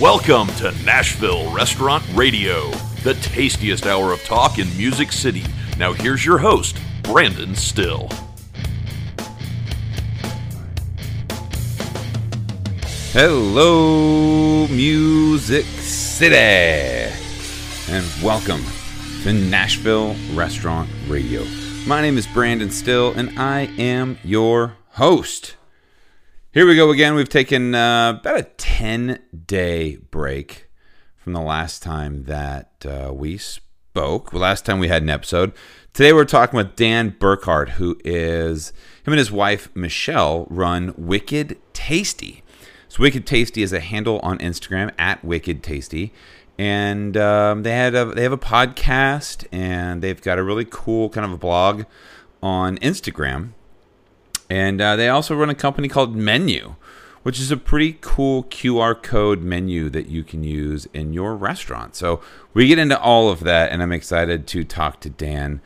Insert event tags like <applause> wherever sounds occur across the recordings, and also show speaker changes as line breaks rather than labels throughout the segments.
Welcome to Nashville Restaurant Radio, the tastiest hour of talk in Music City. Now, here's your host, Brandon Styll.
Hello, Music City, and welcome to Nashville Restaurant Radio. My name is Brandon Styll, and I am your host. Here we go again. We've taken uh, about a 10 day break from the last time that uh, we spoke, last time we had an episode. Today we're talking with Dan Burkard, who is, him and his wife Michelle run Wicked Tasty. So Wicked Tasty is a handle on Instagram at Wicked Tasty, and um, they had a they have a podcast and they've got a really cool kind of a blog on Instagram, and uh, they also run a company called Menu, which is a pretty cool QR code menu that you can use in your restaurant. So we get into all of that, and I'm excited to talk to Dan.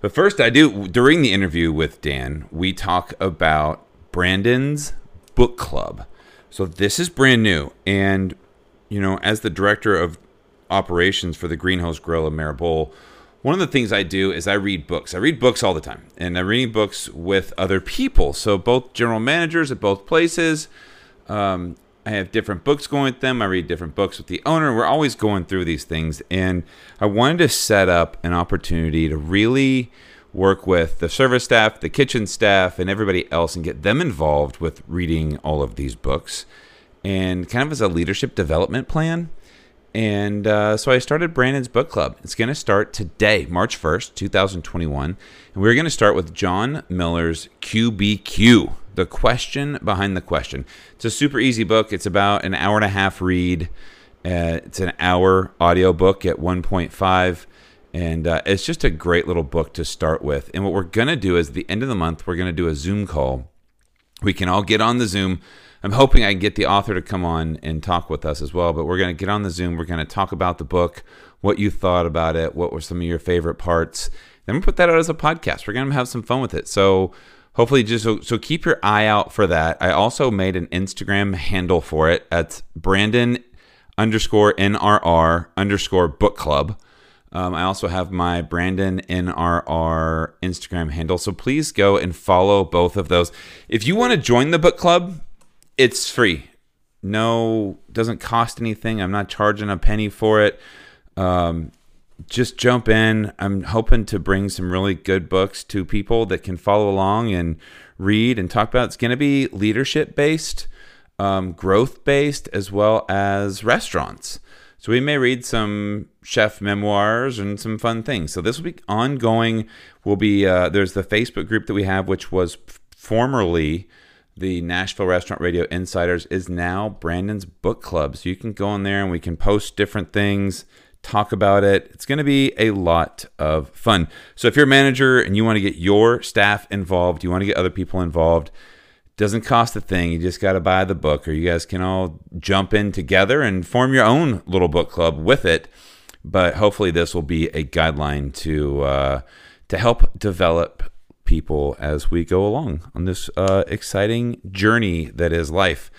But first, I do during the interview with Dan, we talk about Brandon's book club. So this is brand new, and you know, as the director of operations for the Greenhouse Grill and Maribol, one of the things I do is I read books. I read books all the time, and I'm reading books with other people. So both general managers at both places. Um, I have different books going with them. I read different books with the owner. We're always going through these things, and I wanted to set up an opportunity to really work with the service staff, the kitchen staff, and everybody else and get them involved with reading all of these books and kind of as a leadership development plan. And uh, so I started Brandon's Book Club. It's going to start today, March 1st, 2021. And we're going to start with John Miller's QBQ, The Question Behind the Question. It's a super easy book. It's about an hour and a half read. Uh, it's an hour audio book at 1.5 and uh, it's just a great little book to start with. And what we're going to do is the end of the month, we're going to do a Zoom call. We can all get on the Zoom. I'm hoping I can get the author to come on and talk with us as well. But we're going to get on the Zoom. We're going to talk about the book, what you thought about it, what were some of your favorite parts. Then we put that out as a podcast. We're going to have some fun with it. So hopefully, just so, so keep your eye out for that. I also made an Instagram handle for it. That's Brandon underscore NRR underscore book club. Um, I also have my Brandon NRR Instagram handle. So please go and follow both of those. If you want to join the book club, it's free. No, doesn't cost anything. I'm not charging a penny for it. Um, just jump in. I'm hoping to bring some really good books to people that can follow along and read and talk about. It's going to be leadership based, um, growth based, as well as restaurants. So we may read some chef memoirs and some fun things. So this will be ongoing. Will be uh, there's the Facebook group that we have, which was formerly the Nashville Restaurant Radio Insiders, is now Brandon's Book Club. So you can go in there and we can post different things, talk about it. It's going to be a lot of fun. So if you're a manager and you want to get your staff involved, you want to get other people involved doesn't cost a thing. You just got to buy the book, or you guys can all jump in together and form your own little book club with it. But hopefully, this will be a guideline to uh, to help develop people as we go along on this uh, exciting journey that is life.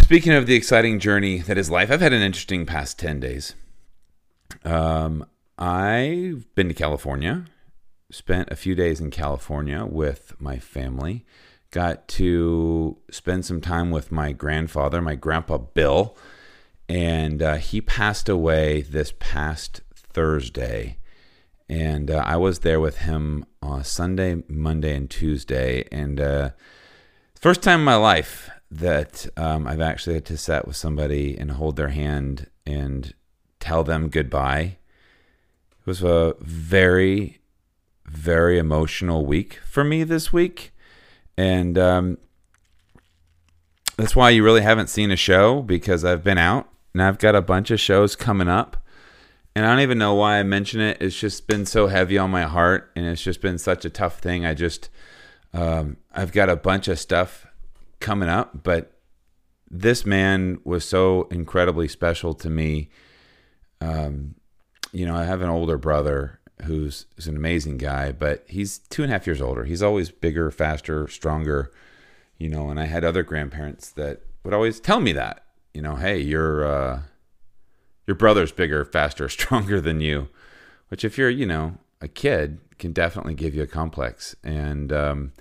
Speaking of the exciting journey that is life, I've had an interesting past ten days. Um, I've been to California spent a few days in California with my family. Got to spend some time with my grandfather, my grandpa Bill, and uh, he passed away this past Thursday. And uh, I was there with him uh, Sunday, Monday, and Tuesday. And uh, first time in my life that um, I've actually had to sit with somebody and hold their hand and tell them goodbye. It was a very very emotional week for me this week. And um, that's why you really haven't seen a show because I've been out and I've got a bunch of shows coming up. And I don't even know why I mention it. It's just been so heavy on my heart and it's just been such a tough thing. I just, um, I've got a bunch of stuff coming up, but this man was so incredibly special to me. Um, you know, I have an older brother who's, who's an amazing guy, but he's two and a half years older. He's always bigger, faster, stronger, you know. And I had other grandparents that would always tell me that, you know, hey, your uh, your brother's bigger, faster, <laughs> stronger than you, which if you're, you know, a kid, can definitely give you a complex. And um,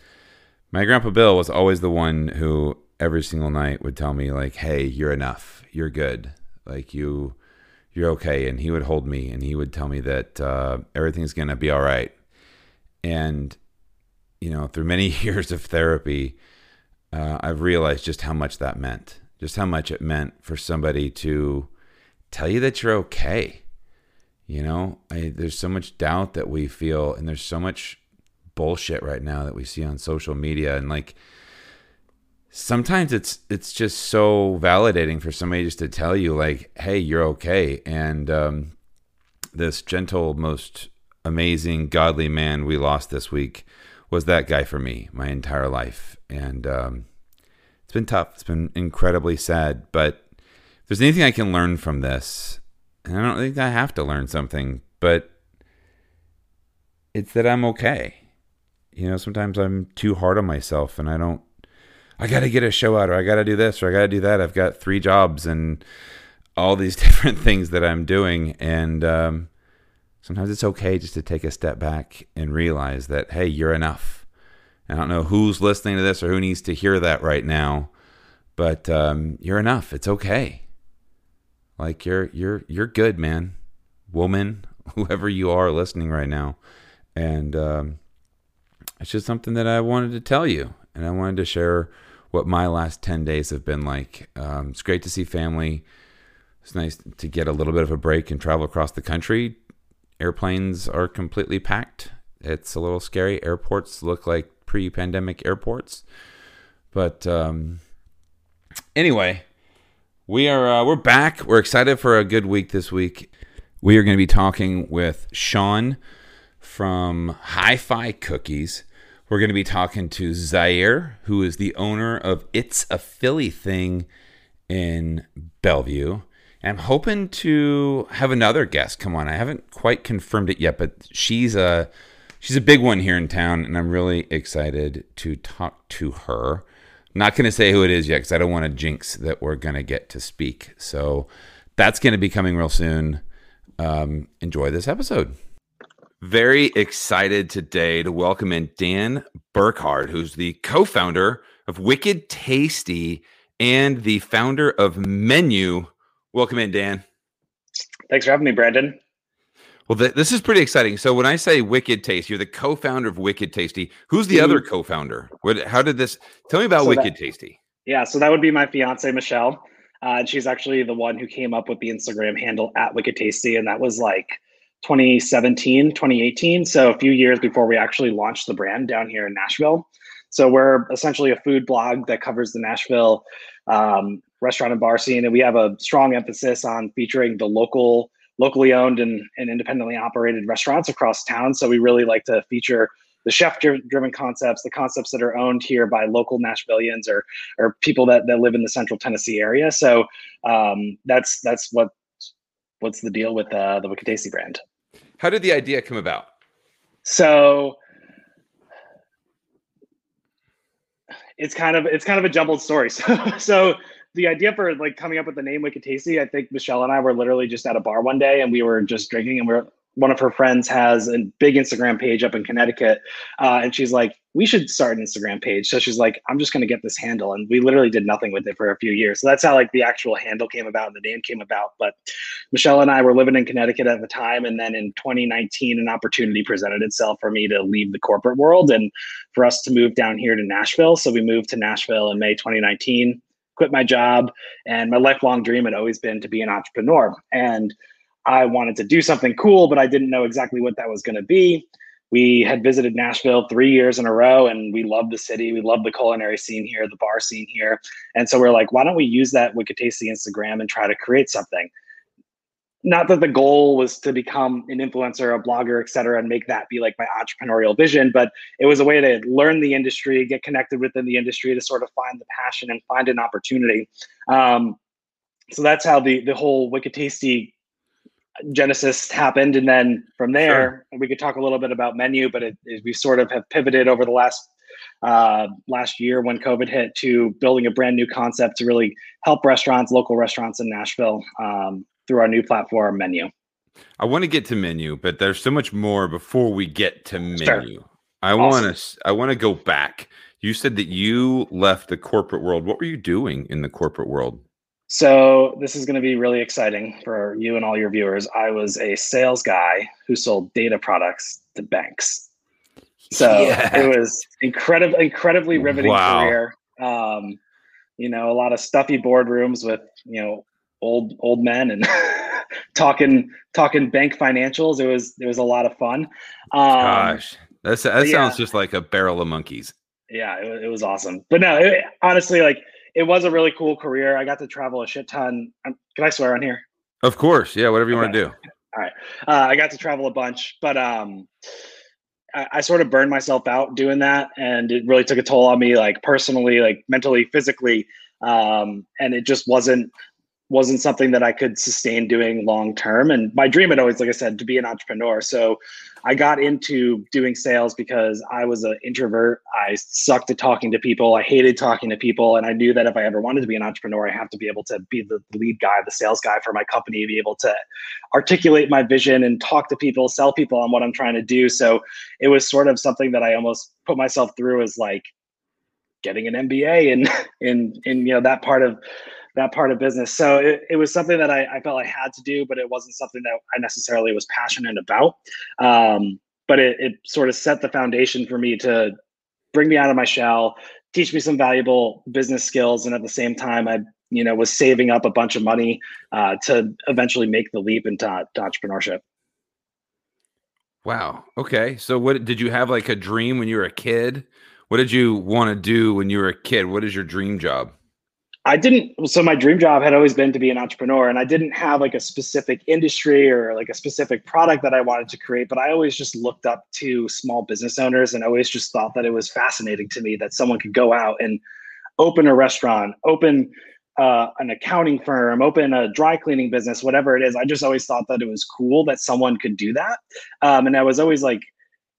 my grandpa Bill was always the one who every single night would tell me like, "Hey, you're enough. You're good. Like you, you're okay." And he would hold me and he would tell me that uh, everything's gonna be all right. And you know, through many <laughs> years of therapy, uh, I've realized just how much that meant. Just how much it meant for somebody to tell you that you're okay. You know, I, there's so much doubt that we feel, and there's so much bullshit right now that we see on social media, and like sometimes it's it's just so validating for somebody just to tell you like, "Hey, you're okay," and um, this gentle, most amazing, godly man we lost this week was that guy for me my entire life, and um, it's been tough. It's been incredibly sad, but there's anything I can learn from this, and I don't think I have to learn something, but it's that I'm okay. You know, sometimes I'm too hard on myself and I don't, I got to get a show out or I got to do this or I got to do that. I've got three jobs and all these <laughs> different things that I'm doing. And um, sometimes it's okay just to take a step back and realize that, hey, you're enough. I don't know who's listening to this or who needs to hear that right now, but um, you're enough. It's okay. Like you're you're you're good, man, woman, <laughs> whoever you are listening right now, and um, it's just something that I wanted to tell you, and I wanted to share what my last ten days have been like. Um, it's great to see family. It's nice to get a little bit of a break and travel across the country. Airplanes are completely packed. It's a little scary. Airports look like pre-pandemic airports, but um, anyway we are uh, we're back. We're excited for a good week this week. We are going to be talking with Sean from Hi-Fi Cookies. We're going to be talking to Zaire, who is the owner of It's a Philly Thing in Bellevue. I'm hoping to have another guest come on. I haven't quite confirmed it yet, but she's a she's a big one here in town, and I'm really excited to talk to her. Not going to say who it is yet because I don't want to jinx that we're going to get to speak. So that's going to be coming real soon. Um, enjoy this episode. Very excited today to welcome in Dan Burkard, who's the co founder of Wicked Tasty and the founder of Menu. Welcome in, Dan.
Thanks for having me, Brandon.
Well, th- this is pretty exciting. So when I say Wicked Tasty, you're the co-founder of Wicked Tasty. Who's the mm-hmm. other co-founder? What? How did this? Tell me about so Wicked
that,
Tasty.
Yeah, so that would be my fiance Michelle, uh, and she's actually the one who came up with the Instagram handle at Wicked Tasty, and that was like 2017, 2018. So a few years before we actually launched the brand down here in Nashville. So we're essentially a food blog that covers the Nashville um, restaurant and bar scene, and we have a strong emphasis on featuring the local locally owned and, and independently operated restaurants across town. So we really like to feature the chef driven concepts, the concepts that are owned here by local Nashvillians or or people that, that live in the central Tennessee area. So um, that's that's what what's the deal with uh, the Wicked Tasty brand.
How did the idea come about?
So it's kind of it's kind of a jumbled story. <laughs> So so the idea for like coming up with the name Wicked Tasty, I think Michelle and I were literally just at a bar one day and we were just drinking and we are one of her friends has a big Instagram page up in Connecticut. Uh, and she's like, we should start an Instagram page. So she's like, I'm just going to get this handle. And we literally did nothing with it for a few years. So that's how like the actual handle came about and the name came about. But Michelle and I were living in Connecticut at the time. And then in 2019, an opportunity presented itself for me to leave the corporate world and for us to move down here to Nashville. So we moved to Nashville in May 2019 quit my job. And my lifelong dream had always been to be an entrepreneur. And I wanted to do something cool, but I didn't know exactly what that was going to be. We had visited Nashville three years in a row and we loved the city. We loved the culinary scene here, the bar scene here. And so we're like, why don't we use that Wicked Tasty Instagram and try to create something? Not that the goal was to become an influencer, a blogger, et cetera, and make that be like my entrepreneurial vision, but it was a way to learn the industry, get connected within the industry to sort of find the passion and find an opportunity. Um, so that's how the the whole Wicked Tasty genesis happened, and then from there sure. we could talk a little bit about menu, but it, it, we sort of have pivoted over the last uh, last year when COVID hit to building a brand new concept to really help restaurants, local restaurants in Nashville um, through our new platform menu.
I want to get to menu, but there's so much more before we get to menu. Sure. I awesome. want to I want to go back. You said that you left the corporate world. What were you doing in the corporate world?
So this is going to be really exciting for you and all your viewers. I was a sales guy who sold data products to banks. So <laughs> yeah. it was incredibly, incredibly riveting wow. career. Um, you know, a lot of stuffy boardrooms with you know old old men and <laughs> talking talking bank financials. It was it was a lot of fun.
Um, Gosh, that's that yeah. sounds just like a barrel of monkeys.
Yeah, it, it was awesome. But no, it, honestly, like it was a really cool career. I got to travel a shit ton. Um, can I swear on here?
Of course. Yeah, whatever you okay. want to do.
All right. Uh, I got to travel a bunch, but um, I, I, sort of burned myself out doing that, and it really took a toll on me, like personally, like mentally, physically. Um, and it just wasn't wasn't something that I could sustain doing long term. And my dream had always, like I said, to be an entrepreneur. So I got into doing sales because I was an introvert. I sucked at talking to people. I hated talking to people. And I knew that if I ever wanted to be an entrepreneur, I have to be able to be the lead guy, the sales guy for my company, be able to articulate my vision and talk to people, sell people on what I'm trying to do. So it was sort of something that I almost put myself through as like getting an MBA and <laughs> in in you know that part of that part of business. So it, it was something that I, I, felt I had to do, but it wasn't something that I necessarily was passionate about. Um, but it, it sort of set the foundation for me to bring me out of my shell, teach me some valuable business skills, and at the same time, I you know was saving up a bunch of money uh, to eventually make the leap into to entrepreneurship.
Wow. Okay. So what did you have like a dream when you were a kid? What did you want to do when you were a kid? What is your dream job?
I didn't. So my dream job had always been to be an entrepreneur, and I didn't have like a specific industry or like a specific product that I wanted to create. But I always just looked up to small business owners, and always just thought that it was fascinating to me that someone could go out and open a restaurant, open uh, an accounting firm, open a dry cleaning business, whatever it is. I just always thought that it was cool that someone could do that, um, and I was always like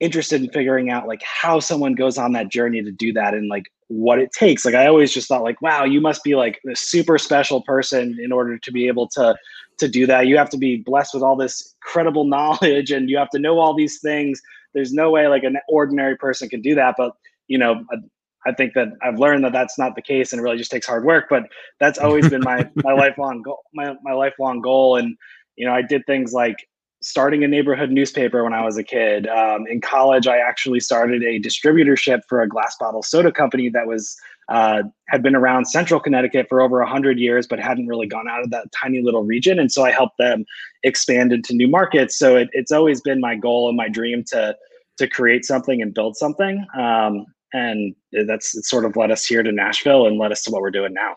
interested in figuring out like how someone goes on that journey to do that and like what it takes. Like I always just thought like, wow, you must be like a super special person in order to be able to to do that. You have to be blessed with all this credible <laughs> knowledge and you have to know all these things. There's no way like an ordinary person can do that, but you know, I, I think that I've learned that that's not the case and it really just takes hard work, but that's always been my <laughs> my lifelong goal, my my lifelong goal and you know, I did things like starting a neighborhood newspaper when I was a kid. Um, in college, I actually started a distributorship for a glass bottle soda company that was uh, had been around Central Connecticut for over hundred years, but hadn't really gone out of that tiny little region. And so I helped them expand into new markets. So it, it's always been my goal and my dream to to create something and build something. Um, and that's sort of led us here to Nashville and led us to what we're doing now.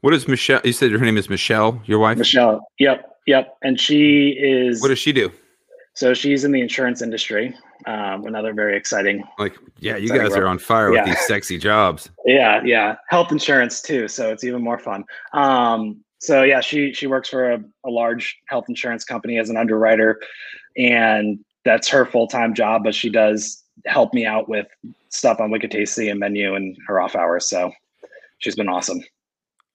What is Michelle? You said her name is Michelle, your wife?
Michelle. Yep. Yep. And she is.
What does she do?
So she's in the insurance industry. Um, another very exciting.
Like, yeah, you guys are on fire yeah. with these sexy jobs.
Yeah, yeah, health insurance too. So it's even more fun. Um, so yeah, she she works for a, a large health insurance company as an underwriter, and that's her full time job. But she does help me out with stuff on Wicked Tasty and menu and her off hours. So she's been awesome.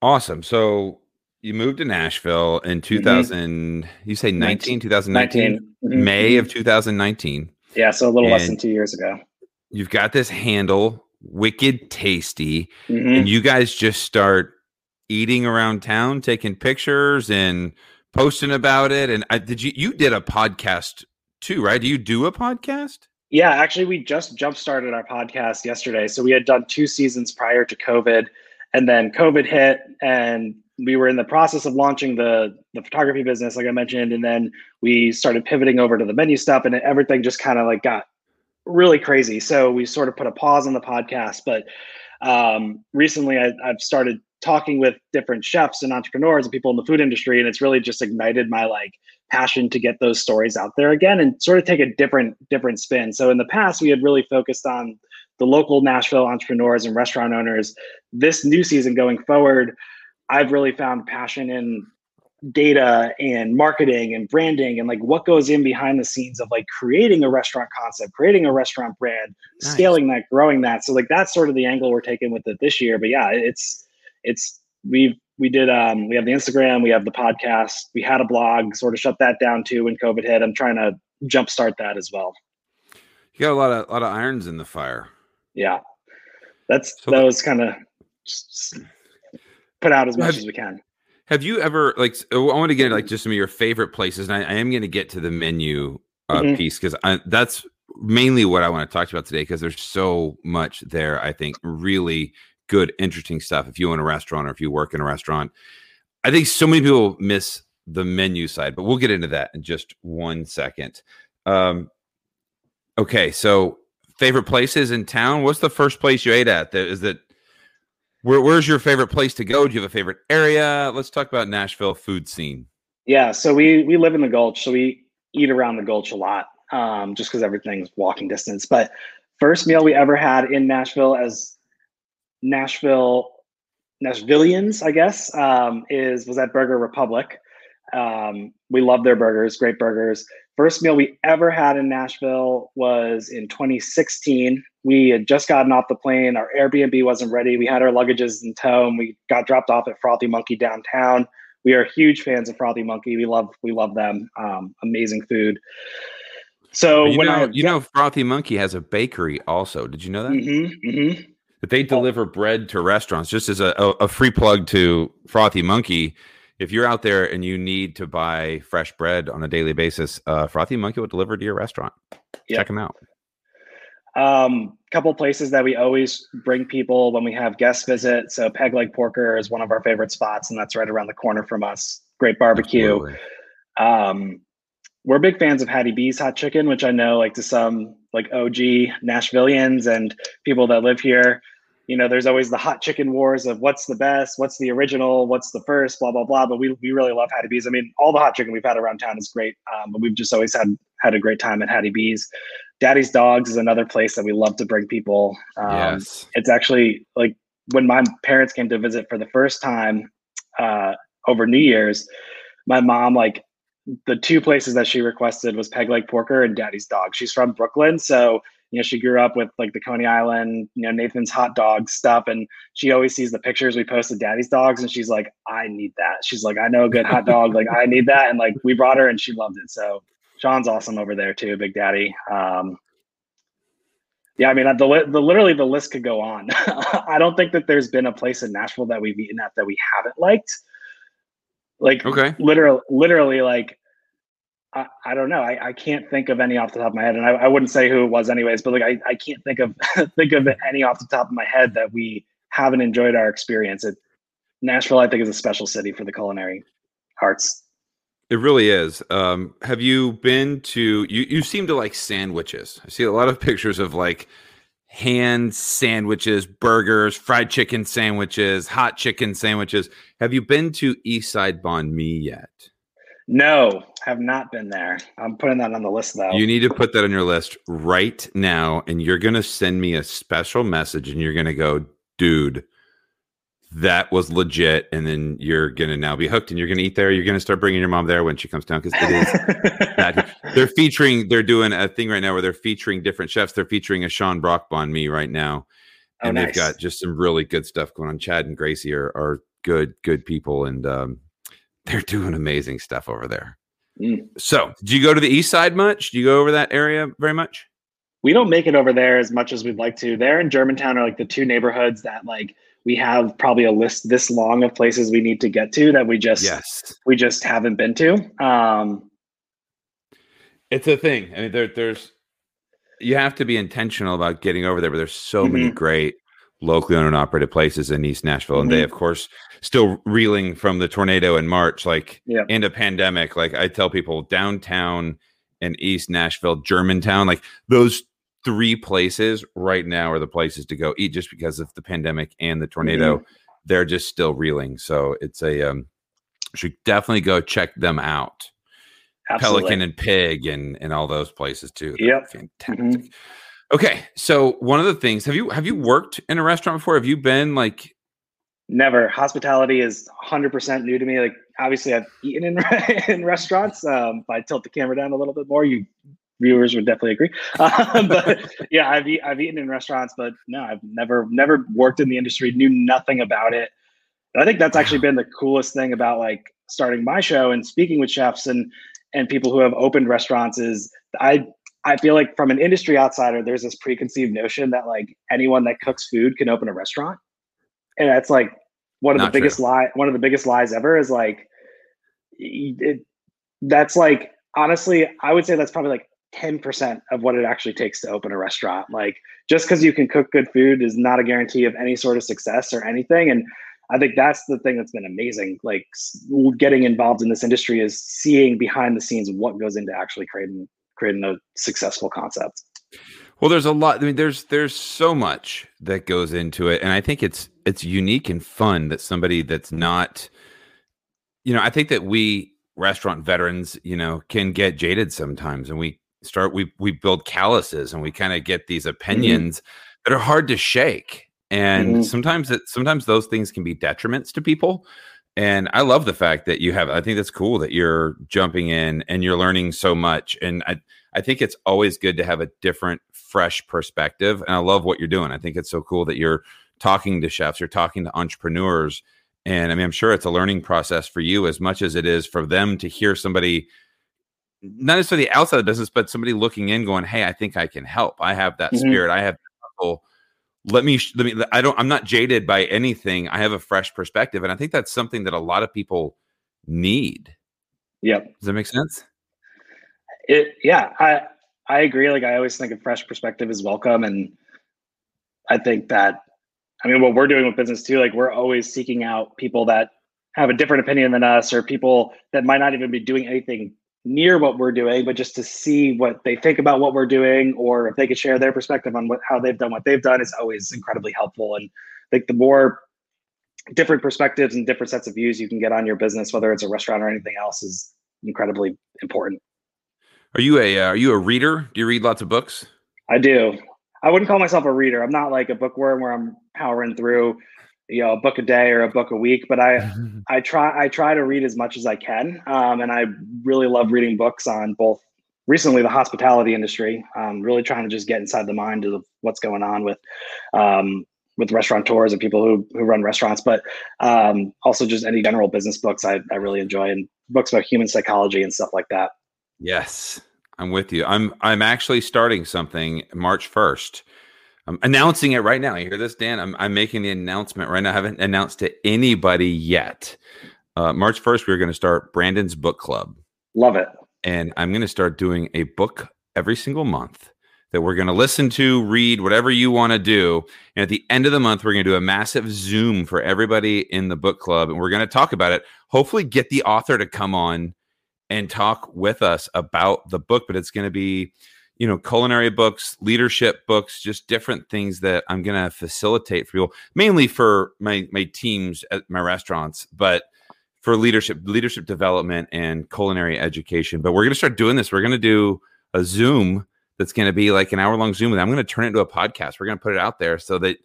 Awesome. So you moved to Nashville in 2000, mm-hmm. you say 19, 2019, mm-hmm. May of 2019.
Yeah, so a little less than two years ago.
You've got this handle, Wicked Tasty, mm-hmm. and you guys just start eating around town, taking pictures and posting about it. And I, did you you did a podcast too, right? Do you do a podcast?
Yeah, actually, we just jump started our podcast yesterday. So we had done two seasons prior to COVID and then COVID hit, and we were in the process of launching the the photography business, like I mentioned, and then we started pivoting over to the menu stuff, and everything just kind of like got really crazy. So we sort of put a pause on the podcast, but um, recently I, I've started talking with different chefs and entrepreneurs and people in the food industry, and it's really just ignited my like passion to get those stories out there again and sort of take a different different spin. So in the past, we had really focused on the local Nashville entrepreneurs and restaurant owners. This new season going forward, I've really found passion in data and marketing and branding and like what goes in behind the scenes of like creating a restaurant concept, creating a restaurant brand, nice. scaling that, growing that. So like that's sort of the angle we're taking with it this year. But yeah, it's it's we've we did um we have the Instagram, we have the podcast, we had a blog, sort of shut that down too when COVID hit. I'm trying to jumpstart that as well.
You got a lot of a lot of irons in the fire.
Yeah. That's so was kind of put out as much as we can.
Have you ever like? I want to get like just some of your favorite places, and I, I am going to get to the menu uh, mm-hmm. piece because that's mainly what I want to talk about today because there's so much there. I think really good, interesting stuff. If you own a restaurant or if you work in a restaurant, I think so many people miss the menu side, but we'll get into that in just one second. Um, okay, so favorite places in town. What's the first place you ate at? Is that where, where's your favorite place to go? Do you have a favorite area? Let's talk about Nashville food scene.
Yeah, so we we live in the Gulch, so we eat around the Gulch a lot, um, just because everything's walking distance. But first meal we ever had in Nashville as Nashville Nashvillians, I guess, um, is was at Burger Republic. Um, we love their burgers, great burgers. First meal we ever had in Nashville was in 2016 we had just gotten off the plane. Our Airbnb wasn't ready. We had our luggages in tow and we got dropped off at Frothy Monkey downtown. We are huge fans of Frothy Monkey. We love we love them. Um, amazing food. So
you
when
know,
I
you know Frothy Monkey has a bakery also. Did you know that?
Mm-hmm, mm-hmm.
That they deliver bread to restaurants. Just as a, a, a free plug to Frothy Monkey, if you're out there and you need to buy fresh bread on a daily basis, uh, Frothy Monkey will deliver to your restaurant. Yep. Check them out.
Um, couple places that we always bring people when we have guest visit. So Peg Leg Porker is one of our favorite spots, and that's right around the corner from us. Great barbecue. Um, we're big fans of Hattie B's hot chicken, which I know like to some like OG Nashvillians and people that live here. You know, there's always the hot chicken wars of what's the best, what's the original, what's the first, blah blah blah. But we we really love Hattie B's. I mean, all the hot chicken we've had around town is great, um, but we've just always had had a great time at Hattie B's. Daddy's Dogs is another place that we love to bring people. Um, yes. It's actually like when my parents came to visit for the first time uh, over New Year's, my mom like the two places that she requested was Peg Leg Porker and Daddy's Dog. She's from Brooklyn, so you know she grew up with like the Coney Island, you know Nathan's hot dog stuff, and she always sees the pictures we posted Daddy's Dogs, and she's like, I need that. She's like, I know a good hot dog, like I need that, and like we brought her, and she loved it. So Sean's awesome over there too, Big Daddy. Um, yeah, I mean, the, the literally the list could go on. <laughs> I don't think that there's been a place in Nashville that we've eaten at that we haven't liked. Like, okay, literally, literally, like, I, I don't know. I, I can't think of any off the top of my head, and I, I wouldn't say who it was anyways. But like, I, I can't think of <laughs> think of any off the top of my head that we haven't enjoyed our experience. It, Nashville, I think, is a special city for the culinary arts.
It really is. Um, have you been to you you seem to like sandwiches. I see a lot of <laughs> pictures of like hand sandwiches, burgers, fried chicken sandwiches, hot chicken sandwiches. Have you been to East Side Banh Mi yet?
No, have not been there. I'm putting that on the list though.
You need to put that on your list right now and you're going to send me a special message and you're going to go, "Dude, that was legit and then you're gonna now be hooked and you're gonna eat there you're gonna start bringing your mom there when she comes down because it is <laughs> that, they're featuring they're doing a thing right now where they're featuring different chefs. They're featuring a sean brock banh mi right now oh, and nice. they've got just some really good stuff going on. Chad and gracie are, are good good people and um, they're doing amazing stuff over there. Mm. so do you go to the east side much? Do you go over that area very much?
We don't make it over there as much as we'd like to. There in germantown are like the two neighborhoods that like we have probably a list this long of places we need to get to that we just yes. we just haven't been to. Um,
it's a thing. I mean, there, there's you have to be intentional about getting over there, but there's so mm-hmm. many great locally owned and operated places in East Nashville, and mm-hmm. they, of course, still reeling from the tornado in March, like yeah. and a pandemic. Like I tell people, downtown and East Nashville, Germantown, like those three places right now are the places to go eat just because of the pandemic and the tornado. Mm-hmm. They're just still reeling. So it's a um should definitely go check them out. Absolutely. Pelican and Pig and and all those places too.
Yeah,
fantastic. Mm-hmm. Okay, so one of the things have you have you worked in a restaurant before? Have you been like
Never. Hospitality is 100% new to me. Like, obviously, I've eaten in, <laughs> in restaurants. Um, if I tilt the camera down a little bit more, you viewers would definitely agree. Um, <laughs> <laughs> but yeah, I've, I've eaten in restaurants, but no, I've never, never worked in the industry, knew nothing about it. And I think that's actually been the coolest thing about like starting my show and speaking with chefs and, and people who have opened restaurants is I I feel like from an industry outsider, there's this preconceived notion that like anyone that cooks food can open a restaurant, and that's like one of Not the biggest lie. One of the biggest lies ever is like, it, that's like honestly, I would say that's probably like ten percent of what it actually takes to open a restaurant. Like just because you can cook good food is not a guarantee of any sort of success or anything, and I think that's the thing that's been amazing. Like getting involved in this industry is seeing behind the scenes what goes into actually creating creating a successful concept.
Well, there's a lot. I mean, there's there's so much that goes into it, and I think it's it's unique and fun that somebody that's not, you know, I think that we restaurant veterans, you know, can get jaded sometimes, and we start we we build calluses, and we kind of get these mm-hmm. opinions mm-hmm. that are hard to shake, and mm-hmm. sometimes it sometimes those things can be detriments to people. And I love the fact that you have, I think that's cool that you're jumping in and you're learning so much. And I, I think it's always good to have a different, fresh perspective. And I love what you're doing. I think it's so cool that you're talking to chefs, you're talking to entrepreneurs. And I mean, I'm sure it's a learning process for you as much as it is for them to hear somebody, not necessarily outside the business, but somebody looking in going, Hey, I think I can help. I have that mm-hmm. spirit. I have let me let me i don't i'm not jaded by anything. I have a fresh perspective. And i think that's something that a lot of people need.
Yep.
Does that make sense?
It yeah i i agree. Like i always think a fresh perspective is welcome and i think that i mean what we're doing with business too like we're always seeking out people that have a different opinion than us or people that might not even be doing anything near what we're doing, but just to see what they think about what we're doing, or if they could share their perspective on what how they've done what they've done, is always incredibly helpful. And I think the more different perspectives and different sets of views you can get on your business, whether it's a restaurant or anything else, is incredibly important.
Are you a uh, are you a reader? Do you read lots of books?
I do. I wouldn't call myself a reader. I'm not like a bookworm where I'm powering through you know a book a day or a book a week but i <laughs> i try i try to read as much as i can um, and i really love reading books on both recently the hospitality industry um, really trying to just get inside the mind of what's going on with um, with restaurateurs and people who, who run restaurants but um, also just any general business books I, I really enjoy and books about human psychology and stuff like that.
Yes i'm with you. I'm i'm actually starting something march 1st I'm announcing it right now. You hear this, Dan? I'm, I'm making the announcement right now. I haven't announced to anybody yet. Uh, March 1st, we're going to start Brandon's Book Club.
Love it.
And I'm going to start doing a book every single month that we're going to listen to, read, whatever you want to do. And at the end of the month, we're going to do a massive Zoom for everybody in the book club. And we're going to talk about it. Hopefully, get the author to come on and talk with us about the book. But it's going to be you know, culinary books, leadership books, just different things that I'm going to facilitate for people, mainly for my my teams at my restaurants, but for leadership leadership development and culinary education. But we're going to start doing this. We're going to do a Zoom that's going to be like an hour long Zoom, and I'm going to turn it into a podcast. We're going to put it out there so that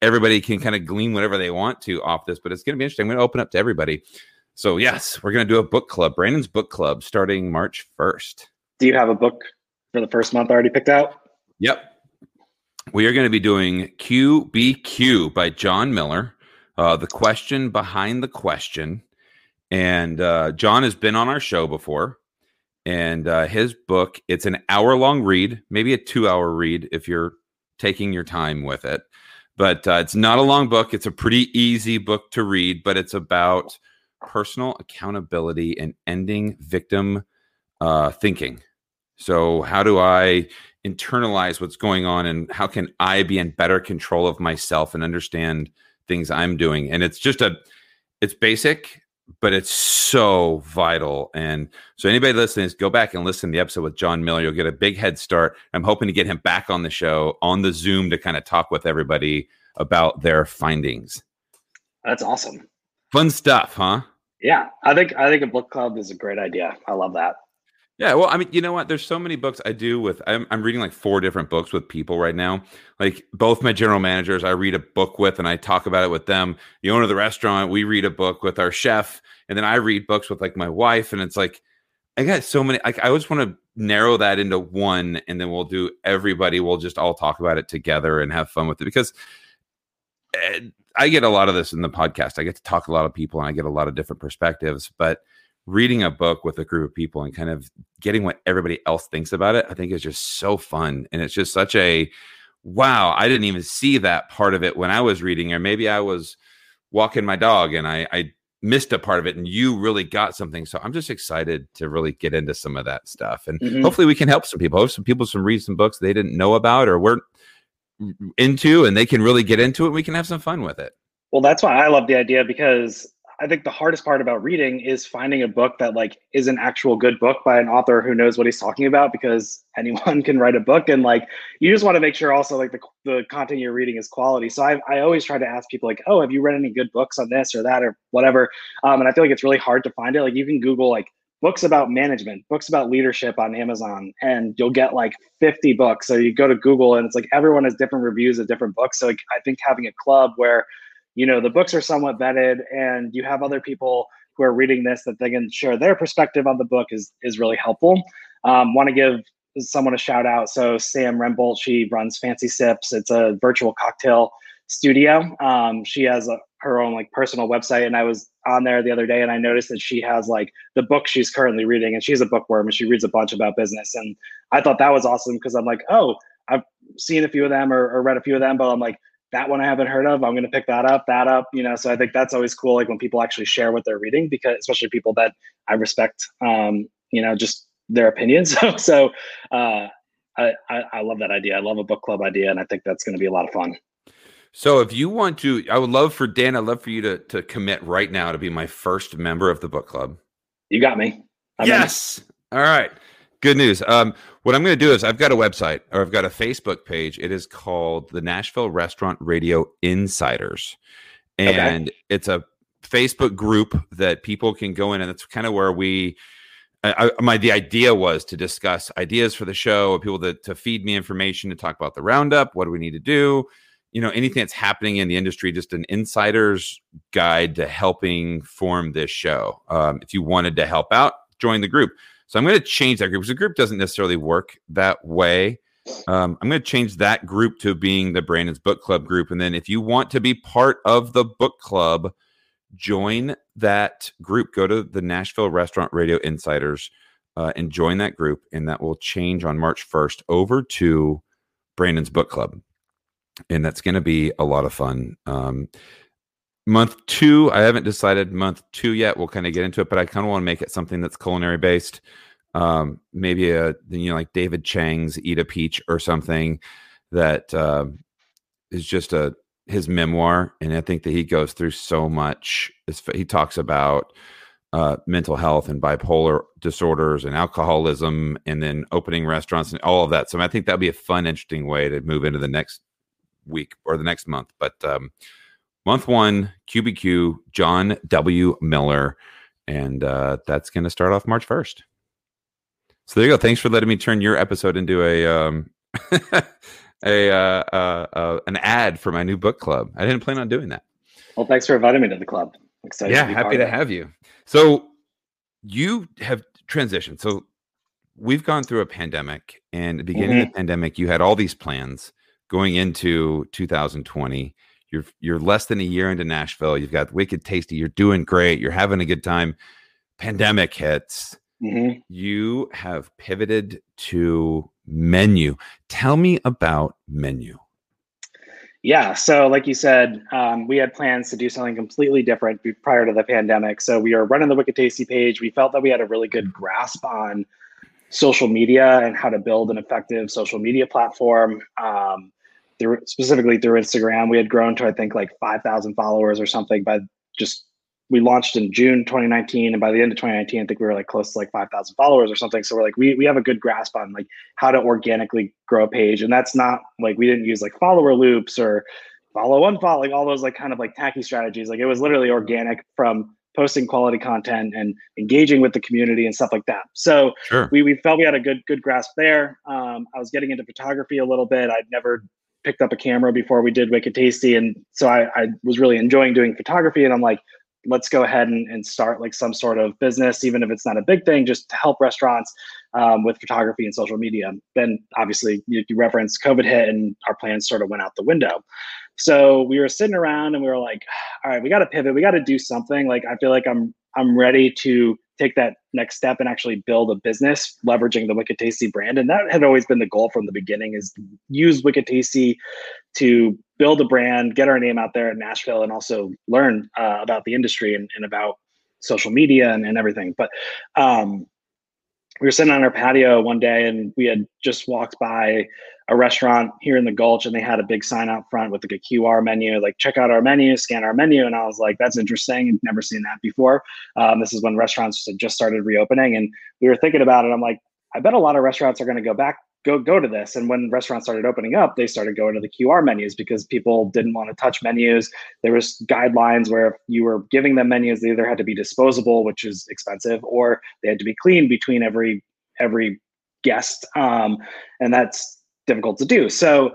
everybody can kind of glean whatever they want to off this. But it's going to be interesting. I'm going to open up to everybody. So yes, we're going to do a book club, Brandon's book club, starting March 1st.
Do you have a book for the first month already picked out?
Yep. We are going to be doing QBQ by John Miller, uh, the question behind the question. And uh, John has been on our show before. And uh, his book, it's an hour long read, maybe a two hour read if you're taking your time with it. But uh, it's not a long book. It's a pretty easy book to read, but it's about personal accountability and ending victim uh, thinking so, how do I internalize what's going on and how can I be in better control of myself and understand things I'm doing? And it's just a, it's basic, but it's so vital. And so, anybody listening, is go back and listen to the episode with John Miller. You'll get a big head start. I'm hoping to get him back on the show on the Zoom to kind of talk with everybody about their findings.
That's awesome.
Fun stuff, huh?
Yeah, I think I think a book club is a great idea. I love that.
Yeah, well, I mean, you know what? There's so many books I do with. I'm, I'm reading like four different books with people right now. Like both my general managers, I read a book with, and I talk about it with them. The owner of the restaurant, we read a book with our chef, and then I read books with like my wife, and it's like I got so many. Like I just want to narrow that into one, and then we'll do everybody. We'll just all talk about it together and have fun with it because eh, I get a lot of this in the podcast. I get to talk to a lot of people, and I get a lot of different perspectives, but reading a book with a group of people and kind of getting what everybody else thinks about it, I think is just so fun. And it's just such a wow, I didn't even see that part of it when I was reading, or maybe I was walking my dog and I, I missed a part of it and you really got something. So I'm just excited to really get into some of that stuff. And mm-hmm. hopefully we can help some people. Hope some people some read some books they didn't know about or weren't into and they can really get into it. We can have some fun with it.
Well, that's why I love the idea because I think the hardest part about reading is finding a book that like is an actual good book by an author who knows what he's talking about because <laughs> anyone can write a book and like you just want to make sure also like the, the content you're reading is quality. So I, I always try to ask people like, oh, have you read any good books on this or that or whatever? Um, and I feel like it's really hard to find it. Like you can Google like books about management, books about leadership on Amazon, and you'll get like 50 books. So you go to Google and it's like everyone has different reviews of different books. So like, I think having a club where you know the books are somewhat vetted and you have other people who are reading this that they can share their perspective on the book is is really helpful. Um, want to give someone a shout out. So sam rembolt she runs fancy sips. It's a virtual cocktail studio. Um, she has a, her own like personal website and i was on there the other day and i noticed that she has like the book she's currently reading and she's a bookworm and she reads a bunch about business and i thought that was awesome because i'm like oh i've seen a few of them or, or read a few of them but i'm like that one I haven't heard of. I'm going to pick that up, that up, you know. So I think that's always cool, like when people actually share what they're reading, because especially people that I respect, um, you know, just their opinions. <laughs> So, so uh, I, I, I love that idea. I love a book club idea, and I think that's going to be a lot of fun.
So if you want to, I would love for Dan. I'd love for you to to commit right now to be my first member of the book club.
You got me.
I'm yes. In. All right. Good news. Um, what I'm going to do is I've got a website or I've got a Facebook page. It is called the Nashville Restaurant Radio Insiders, and okay. it's a Facebook group that people can go in, and it's kind of where we. I, my the idea was to discuss ideas for the show, people that to feed me information to talk about the roundup. What do we need to do? You know, anything that's happening in the industry, just an insider's guide to helping form this show. Um, if you wanted to help out, join the group. So I'm going to change that group because the group doesn't necessarily work that way. Um, I'm going to change that group to being the Brandon's Book Club group. And then if you want to be part of the book club, join that group. Go to the Nashville Restaurant Radio Insiders uh, and join that group. And that will change on March 1st over to Brandon's Book Club. And that's going to be a lot of fun. Um, month two, I haven't decided month two yet. We'll kind of get into it, but I kind of want to make it something that's culinary based. Um, maybe a you know like David Chang's Eat a Peach or something that uh, is just a his memoir, and I think that he goes through so much. He talks about uh, mental health and bipolar disorders and alcoholism, and then opening restaurants and all of that. So I think that'd be a fun, interesting way to move into the next week or the next month. But um, month one, QBQ, John W. Miller. And uh, that's going to start off March 1st. So there you go. Thanks for letting me turn your episode into a um, <laughs> a uh, uh, uh, an ad for my new book club. I didn't plan on doing that.
Well, thanks for inviting me to the club.
excited. Yeah, to happy to have you. So you have transitioned. So we've gone through a pandemic, and the beginning mm-hmm. of the pandemic, you had all these plans going into 2020 you're you're less than a year into Nashville. You've got wicked tasty. You're doing great. You're having a good time. Pandemic hits. Mm-hmm. You have pivoted to menu. Tell me about menu.
Yeah, so like you said, um, we had plans to do something completely different prior to the pandemic. So we were running the Wicked Tasty page. We felt that we had a really good grasp on social media and how to build an effective social media platform. Um, through specifically through Instagram. We had grown to I think like 5,000 followers or something by just we launched in June 2019 and by the end of 2019 I think we were like close to like 5,000 followers or something. So we're like we we have a good grasp on like how to organically grow a page and that's not like we didn't use like follower loops or follow unfollow like all those like kind of like tacky strategies. Like it was literally organic from posting quality content and engaging with the community and stuff like that. So sure. we, we felt we had a good good grasp there. Um, I was getting into photography a little bit. I'd never picked up a camera before we did Wicked Tasty, and so I, I was really enjoying doing photography. And I'm like, let's go ahead and, and start like some sort of business, even if it's not a big thing, just to help restaurants um, with photography and social media. Then obviously you, you reference COVID hit and our plans sort of went out the window. So we were sitting around and we were like, all right, we got to pivot. We got to do something. Like I feel like I'm I'm ready to take that next step and actually build a business leveraging the Wicked Tasty brand. And that had always been the goal from the beginning is use Wicked Tasty to build a brand, get our name out there in Nashville, and also learn uh, about the industry and, and about social media and, and everything. But um, we were sitting on our patio one day and we had just walked by a restaurant here in the Gulch and they had a big sign out front with like a QR menu, like check out our menu, scan our menu. And I was like, that's interesting. Never seen that before. Um, this is when restaurants had just started reopening. And we were thinking about it. I'm like, I bet a lot of restaurants are going to go back go go to this. And when restaurants started opening up, they started going to the QR menus because people didn't want to touch menus. There was guidelines where if you were giving them menus, they either had to be disposable, which is expensive, or they had to be cleaned between every every guest, um, and that's difficult to do. So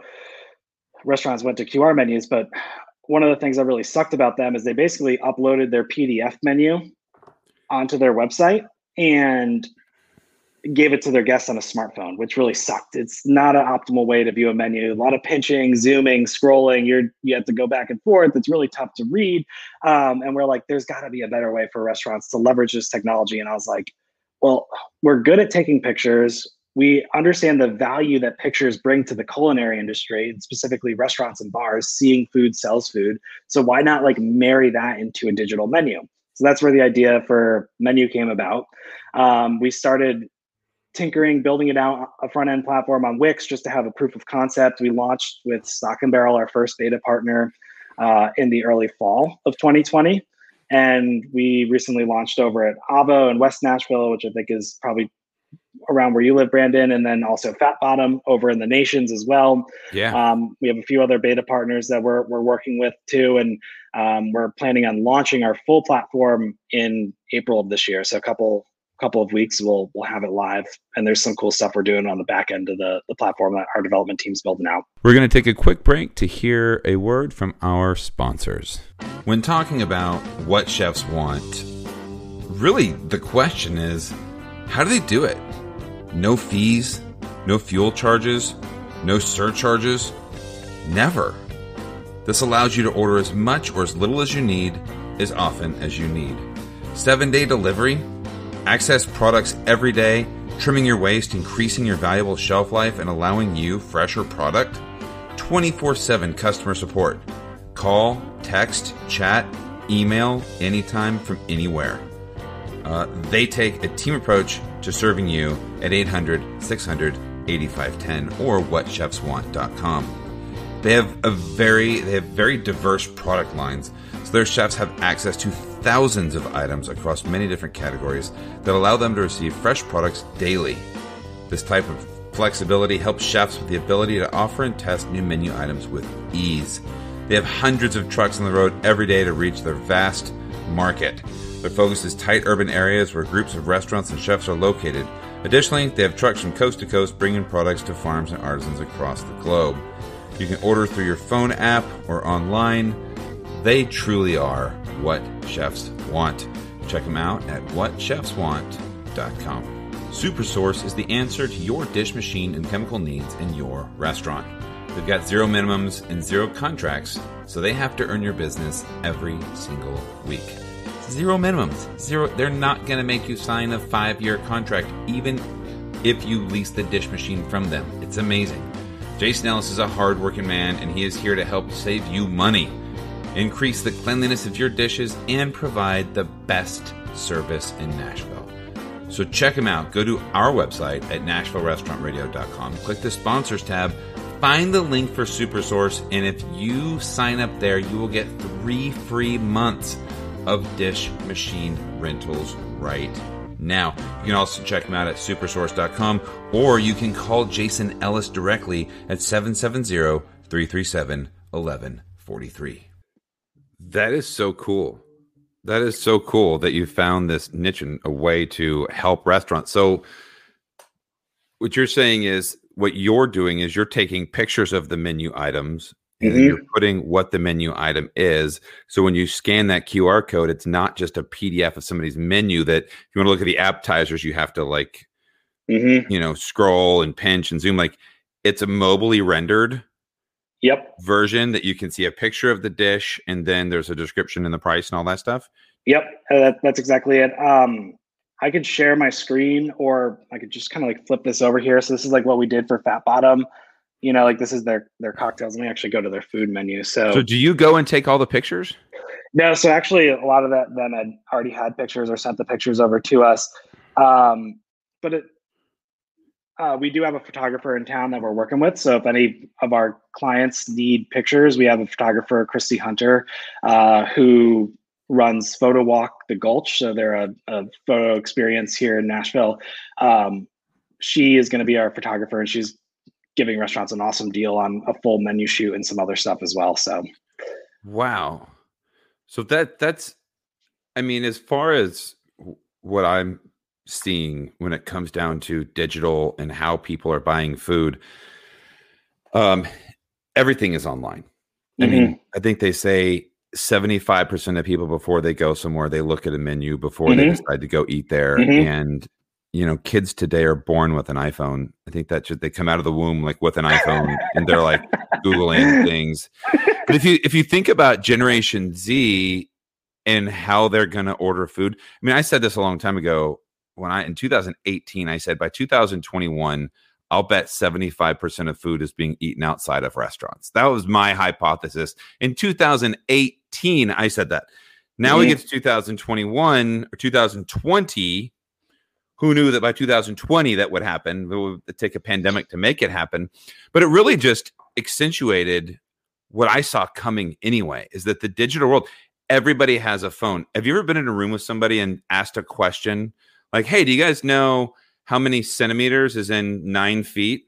restaurants went to QR menus, but one of the things that really sucked about them is they basically uploaded their PDF menu onto their website and gave it to their guests on a smartphone, which really sucked. It's not an optimal way to view a menu. A lot of pinching, zooming, scrolling. You're you have to go back and forth. It's really tough to read. Um, and we're like, there's got to be a better way for restaurants to leverage this technology. And I was like, well, we're good at taking pictures. We understand the value that pictures bring to the culinary industry, and specifically restaurants and bars. Seeing food sells food. So why not like marry that into a digital menu? So that's where the idea for menu came about. Um, we started tinkering, building it out a front end platform on Wix just to have a proof of concept. We launched with Stock and Barrel, our first beta partner, uh, in the early fall of 2020. And we recently launched over at Avo in West Nashville, which I think is probably around where you live, Brandon, and then also Fat Bottom over in the nations as well.
Yeah.
Um, we have a few other beta partners that we're, we're working with too. And um, we're planning on launching our full platform in April of this year. So a couple couple of weeks we'll we'll have it live and there's some cool stuff we're doing on the back end of the, the platform that our development team's building out
we're going to take a quick break to hear a word from our sponsors when talking about what chefs want really the question is how do they do it no fees no fuel charges no surcharges never this allows you to order as much or as little as you need as often as you need seven day delivery Access products every day, trimming your waste, increasing your valuable shelf life, and allowing you fresher product. 24 7 customer support. Call, text, chat, email anytime from anywhere. Uh, they take a team approach to serving you at 800 600 8510 or whatchefswant.com. They have a very they have very diverse product lines, so their chefs have access to thousands of items across many different categories that allow them to receive fresh products daily. This type of flexibility helps chefs with the ability to offer and test new menu items with ease. They have hundreds of trucks on the road every day to reach their vast market. Their focus is tight urban areas where groups of restaurants and chefs are located. Additionally, they have trucks from coast to coast bringing products to farms and artisans across the globe. You can order through your phone app or online. They truly are what chefs want. Check them out at whatchefswant.com. Supersource is the answer to your dish machine and chemical needs in your restaurant. They've got zero minimums and zero contracts, so they have to earn your business every single week. Zero minimums. Zero they're not going to make you sign a 5-year contract even if you lease the dish machine from them. It's amazing. Jason Ellis is a hardworking man and he is here to help save you money increase the cleanliness of your dishes, and provide the best service in Nashville. So check him out. Go to our website at NashvilleRestaurantRadio.com. Click the sponsors tab. Find the link for Supersource, and if you sign up there, you will get three free months of dish machine rentals right now. You can also check them out at supersource.com or you can call Jason Ellis directly at 770 337 1143. That is so cool. That is so cool that you found this niche and a way to help restaurants. So, what you're saying is what you're doing is you're taking pictures of the menu items and mm-hmm. you're putting what the menu item is. So when you scan that QR code, it's not just a PDF of somebody's menu that if you want to look at the appetizers, you have to like, mm-hmm. you know, scroll and pinch and zoom. Like it's a mobily rendered
yep
version that you can see a picture of the dish and then there's a description and the price and all that stuff.
Yep, uh, that, that's exactly it. Um, I could share my screen or I could just kind of like flip this over here. So this is like what we did for Fat Bottom you know, like this is their their cocktails. Let me actually go to their food menu. So,
so do you go and take all the pictures?
No, so actually, a lot of that them had already had pictures or sent the pictures over to us. Um, but it, uh, we do have a photographer in town that we're working with. So if any of our clients need pictures, we have a photographer, Christy Hunter, uh, who runs Photo Walk the Gulch. So they're a, a photo experience here in Nashville. Um, she is going to be our photographer, and she's giving restaurants an awesome deal on a full menu shoot and some other stuff as well. So,
wow. So that that's, I mean, as far as what I'm seeing when it comes down to digital and how people are buying food, um, everything is online. Mm-hmm. I mean. I think they say 75% of people before they go somewhere, they look at a menu before mm-hmm. they decide to go eat there. Mm-hmm. And you know, kids today are born with an iPhone. I think that should, they come out of the womb like with an iPhone and they're like googling <laughs> things. But if you if you think about Generation Z and how they're going to order food, I mean, I said this a long time ago when I in 2018 I said by 2021 I'll bet 75% of food is being eaten outside of restaurants. That was my hypothesis. In 2018 I said that. Now mm-hmm. we get to 2021 or 2020 who knew that by 2020 that would happen? It would take a pandemic to make it happen. But it really just accentuated what I saw coming anyway is that the digital world, everybody has a phone. Have you ever been in a room with somebody and asked a question like, hey, do you guys know how many centimeters is in nine feet?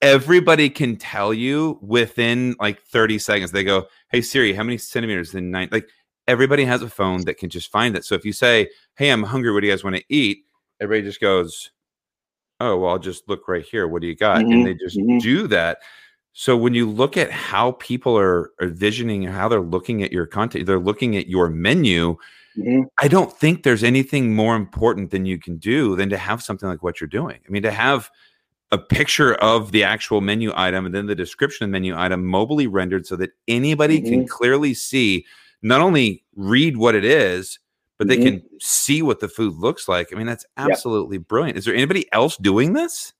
Everybody can tell you within like 30 seconds. They go, hey, Siri, how many centimeters in nine? Like, everybody has a phone that can just find it. So if you say, hey, I'm hungry, what do you guys want to eat? Everybody just goes, "Oh, well, I'll just look right here. What do you got?" Mm-hmm. And they just mm-hmm. do that. So when you look at how people are, are visioning how they're looking at your content, they're looking at your menu. Mm-hmm. I don't think there's anything more important than you can do than to have something like what you're doing. I mean, to have a picture of the actual menu item and then the description of the menu item mobily rendered so that anybody can mm-hmm. clearly see, not only read what it is, but they mm-hmm. can see what the food looks like. I mean, that's absolutely yep. brilliant. Is there anybody else doing this?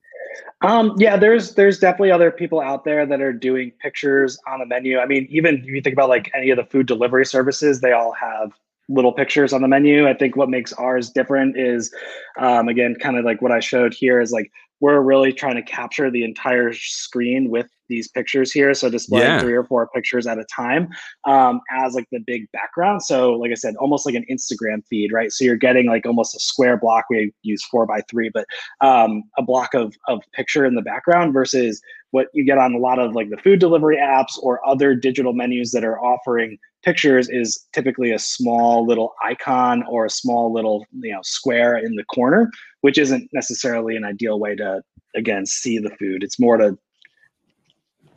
Um, yeah, there's there's definitely other people out there that are doing pictures on the menu. I mean, even if you think about like any of the food delivery services, they all have little pictures on the menu. I think what makes ours different is, um, again, kind of like what I showed here is like we're really trying to capture the entire screen with these pictures here. So displaying yeah. three or four pictures at a time um, as like the big background. So like I said, almost like an Instagram feed, right? So you're getting like almost a square block. We use four by three, but um, a block of of picture in the background versus what you get on a lot of like the food delivery apps or other digital menus that are offering pictures is typically a small little icon or a small little you know square in the corner which isn't necessarily an ideal way to again see the food it's more to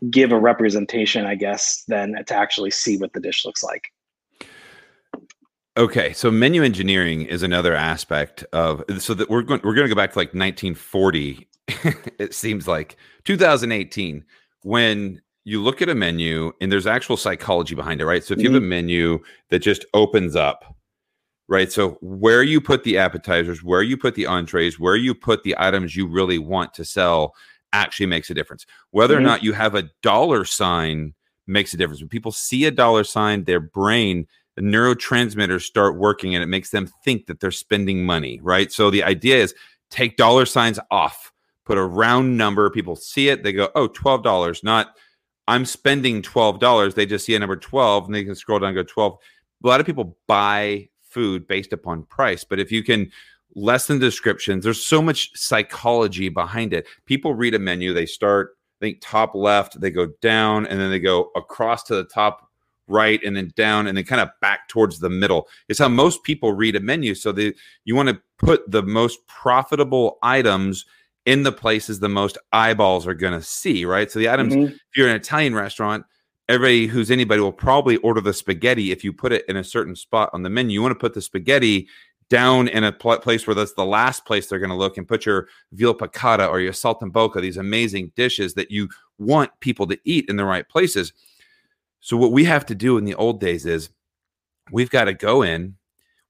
give a representation, I guess, than to actually see what the dish looks like.
Okay, so menu engineering is another aspect of so that we're going we're going to go back to like 1940. <laughs> it seems like 2018 when you look at a menu and there's actual psychology behind it, right? So if you have a mm-hmm. menu that just opens up, right? So where you put the appetizers, where you put the entrees, where you put the items you really want to sell actually makes a difference. Whether mm-hmm. or not you have a dollar sign makes a difference. When people see a dollar sign, their brain, the neurotransmitters start working and it makes them think that they're spending money, right? So the idea is take dollar signs off, put a round number, people see it, they go, oh, $12, not I'm spending $12. They just see a number 12 and they can scroll down and go 12. A lot of people buy food based upon price, but if you can lessen descriptions. There's so much psychology behind it. People read a menu, they start, I think, top left, they go down, and then they go across to the top right and then down and then kind of back towards the middle is how most people read a menu so the you want to put the most profitable items in the places the most eyeballs are going to see right so the items mm-hmm. if you're an italian restaurant everybody who's anybody will probably order the spaghetti if you put it in a certain spot on the menu you want to put the spaghetti down in a pl- place where that's the last place they're going to look and put your veal piccata or your saltimbocca, these amazing dishes that you want people to eat in the right places. So what we have to do in the old days is we've got to go in,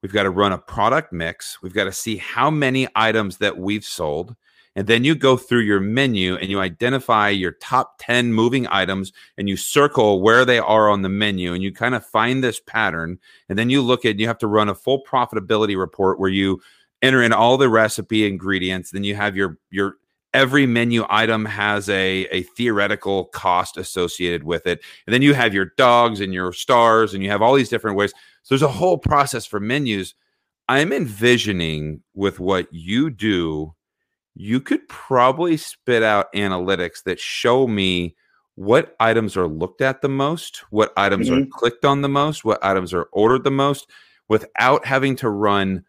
we've got to run a product mix, we've got to see how many items that we've sold, and then you go through your menu and you identify your top 10 moving items and you circle where they are on the menu and you kind of find this pattern. And then you look at, you have to run a full profitability report where you enter in all the recipe ingredients. Then you have your, your, every menu item has a, a theoretical cost associated with it. And then you have your dogs and your stars and you have all these different ways. So there's a whole process for menus. I'm envisioning with what you do you could probably spit out analytics that show me what items are looked at the most, what items mm-hmm. are clicked on the most, what items are ordered the most without having to run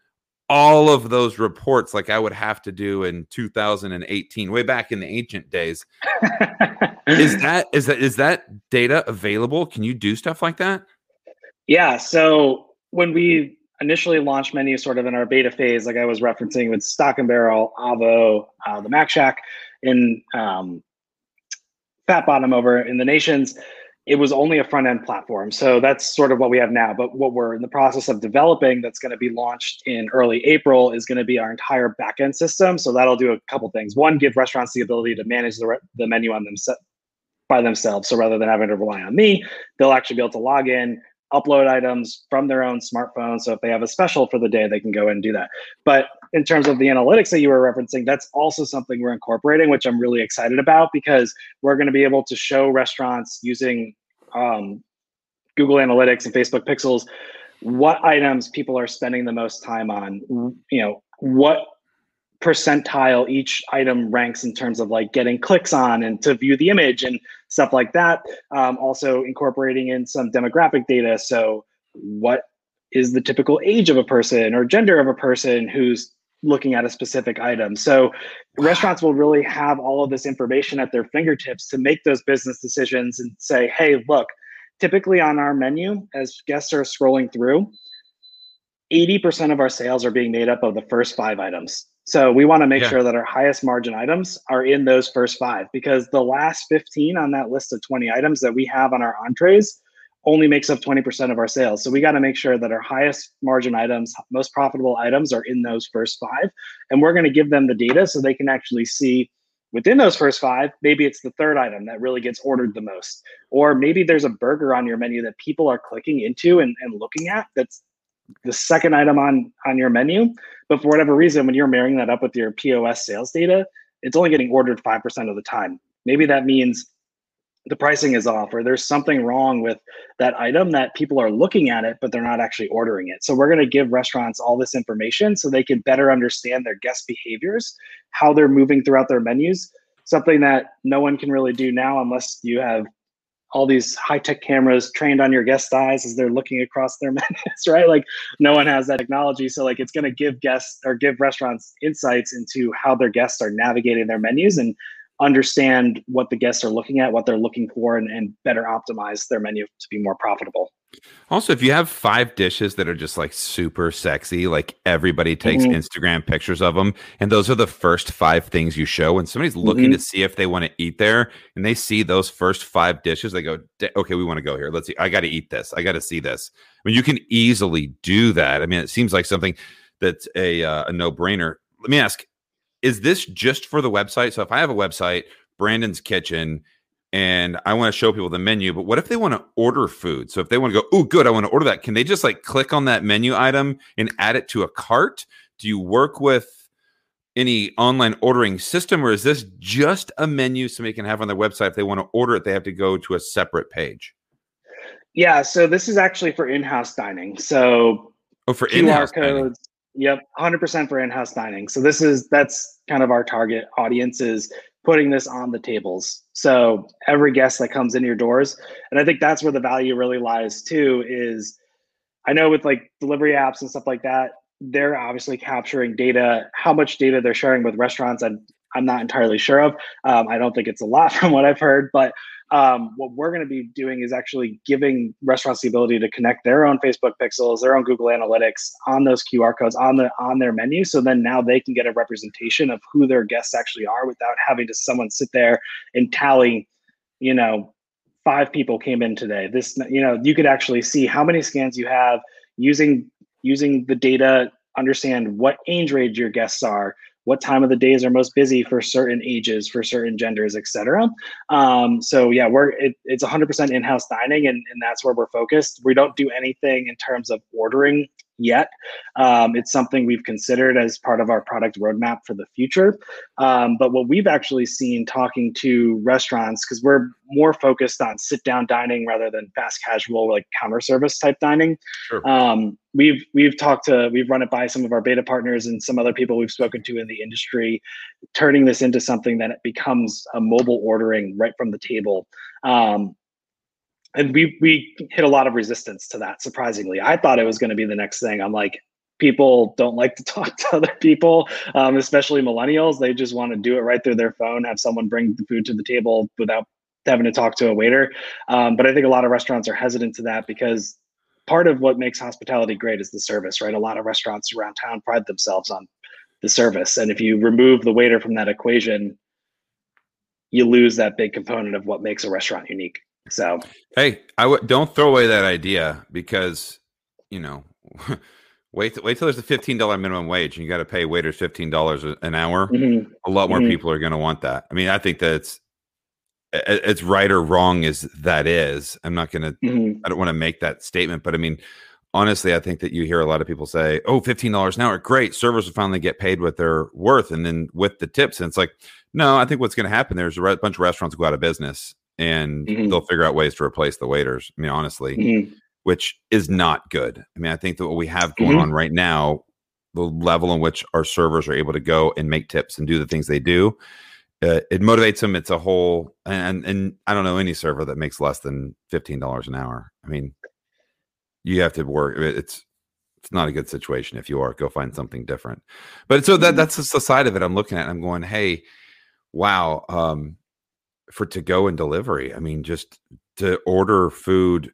all of those reports like I would have to do in 2018, way back in the ancient days. is <laughs> that is that is that data available? Can you do stuff like that?
Yeah. So when we initially launched menu sort of in our beta phase, like I was referencing with Stock and Barrel, Avo, uh, the Mac Shack, in um, Fat Bottom over in the nations. It was only a front end platform. So that's sort of what we have now. But what we're in the process of developing that's going to be launched in early April is going to be our entire backend system. So that'll do a couple things. One, give restaurants the ability to manage the, the menu on themselves by themselves. So rather than having to rely on me, they'll actually be able to log in, upload items from their own smartphone. So if they have a special for the day, they can go and do that. But in terms of the analytics that you were referencing, that's also something we're incorporating, which I'm really excited about because we're going to be able to show restaurants using um, Google Analytics and Facebook Pixels what items people are spending the most time on. You know what percentile each item ranks in terms of like getting clicks on and to view the image and stuff like that. Um, also incorporating in some demographic data. So what is the typical age of a person or gender of a person who's looking at a specific item. So restaurants will really have all of this information at their fingertips to make those business decisions and say, hey, look, typically on our menu, as guests are scrolling through, 80% of our sales are being made up of the first five items. So we want to make yeah. sure that our highest margin items are in those first five because the last 15 on that list of 20 items that we have on our entrees only makes up 20% of our sales. So we got to make sure that our highest margin items, most profitable items are in those first five. And we're going to give them the data so they can actually see within those first five, maybe it's the third item that really gets ordered the most. Or maybe there's a burger on your menu that people are clicking into and, and looking at that's the second item on on your menu but for whatever reason when you're marrying that up with your pos sales data it's only getting ordered 5% of the time. Maybe that means the pricing is off or there's something wrong with that item that people are looking at it but they're not actually ordering it. So we're going to give restaurants all this information so they can better understand their guest behaviors how they're moving throughout their menus something that no one can really do now unless you have all these high tech cameras trained on your guest eyes as they're looking across their <laughs> menus, right? Like no one has that technology. So like it's going to give guests or give restaurants insights into how their guests are navigating their menus and understand what the guests are looking at, what they're looking for, and, and better optimize their menu to be more profitable.
Also, if you have five dishes that are just like super sexy, like everybody takes mm-hmm. Instagram pictures of them, and those are the first five things you show when somebody's looking mm-hmm. to see if they want to eat there, and they see those first five dishes, they go, "Okay, we want to go here. Let's see. I got to eat this. I got to see this." I mean, you can easily do that. I mean, it seems like something that's a uh, a no brainer. Let me ask: Is this just for the website? So if I have a website, Brandon's Kitchen and I want to show people the menu, but what if they want to order food? So if they want to go, oh, good, I want to order that. Can they just like click on that menu item and add it to a cart? Do you work with any online ordering system, or is this just a menu somebody can have on their website? If they want to order it, they have to go to a separate page.
Yeah, so this is actually for in-house dining. So
oh, for QR in-house codes. Dining.
Yep, 100% for in-house dining. So this is that's kind of our target audience is putting this on the tables. So every guest that comes in your doors, and I think that's where the value really lies too. Is I know with like delivery apps and stuff like that, they're obviously capturing data. How much data they're sharing with restaurants, I'm I'm not entirely sure of. Um, I don't think it's a lot <laughs> from what I've heard, but um, what we're going to be doing is actually giving restaurants the ability to connect their own Facebook pixels, their own Google Analytics on those QR codes on the on their menu. So then now they can get a representation of who their guests actually are without having to someone sit there and tally, you know, five people came in today. This, you know, you could actually see how many scans you have using using the data, understand what age range your guests are, what time of the days are most busy for certain ages, for certain genders, etc. Um, so yeah, we're it, it's 100% in-house dining, and, and that's where we're focused. We don't do anything in terms of ordering yet. Um, it's something we've considered as part of our product roadmap for the future. Um, but what we've actually seen talking to restaurants, because we're more focused on sit down dining rather than fast casual, like counter service type dining. Sure. Um, we've we've talked to we've run it by some of our beta partners and some other people we've spoken to in the industry turning this into something that it becomes a mobile ordering right from the table um, and we we hit a lot of resistance to that surprisingly. I thought it was going to be the next thing. I'm like people don't like to <laughs> talk to other people um, especially millennials. They just want to do it right through their phone have someone bring the food to the table without having to talk to a waiter. Um, but i think a lot of restaurants are hesitant to that because part of what makes hospitality great is the service right? A lot of restaurants around town pride themselves on the service. And if you remove the waiter from that equation you lose that big component of what makes a restaurant unique so
hey, I w- don't throw away that idea because you know, <laughs> wait wait till there's a fifteen dollar minimum wage and you got to pay waiters fifteen dollars an hour. Mm-hmm. A lot more mm-hmm. people are going to want that. I mean, I think that's it's right or wrong as that is. I'm not going to. Mm-hmm. I don't want to make that statement, but I mean. Honestly, I think that you hear a lot of people say, "Oh, fifteen dollars an hour, great! Servers will finally get paid what they're worth." And then with the tips, and it's like, no, I think what's going to happen there's a re- bunch of restaurants go out of business, and mm-hmm. they'll figure out ways to replace the waiters. I mean, honestly, mm-hmm. which is not good. I mean, I think that what we have going mm-hmm. on right now, the level in which our servers are able to go and make tips and do the things they do, uh, it motivates them. It's a whole, and and I don't know any server that makes less than fifteen dollars an hour. I mean, you have to work. It's it's not a good situation if you are. Go find something different. But so that mm-hmm. that's the side of it. I'm looking at. I'm going, hey, wow. Um, for to go and delivery. I mean, just to order food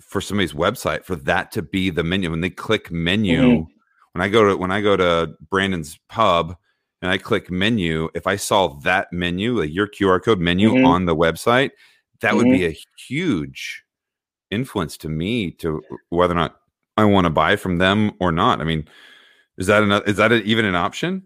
for somebody's website for that to be the menu. When they click menu, mm-hmm. when I go to when I go to Brandon's pub and I click menu, if I saw that menu, like your QR code menu mm-hmm. on the website, that mm-hmm. would be mm-hmm. a huge influence to me to whether or not I want to buy from them or not. I mean, is that an, is that even an option?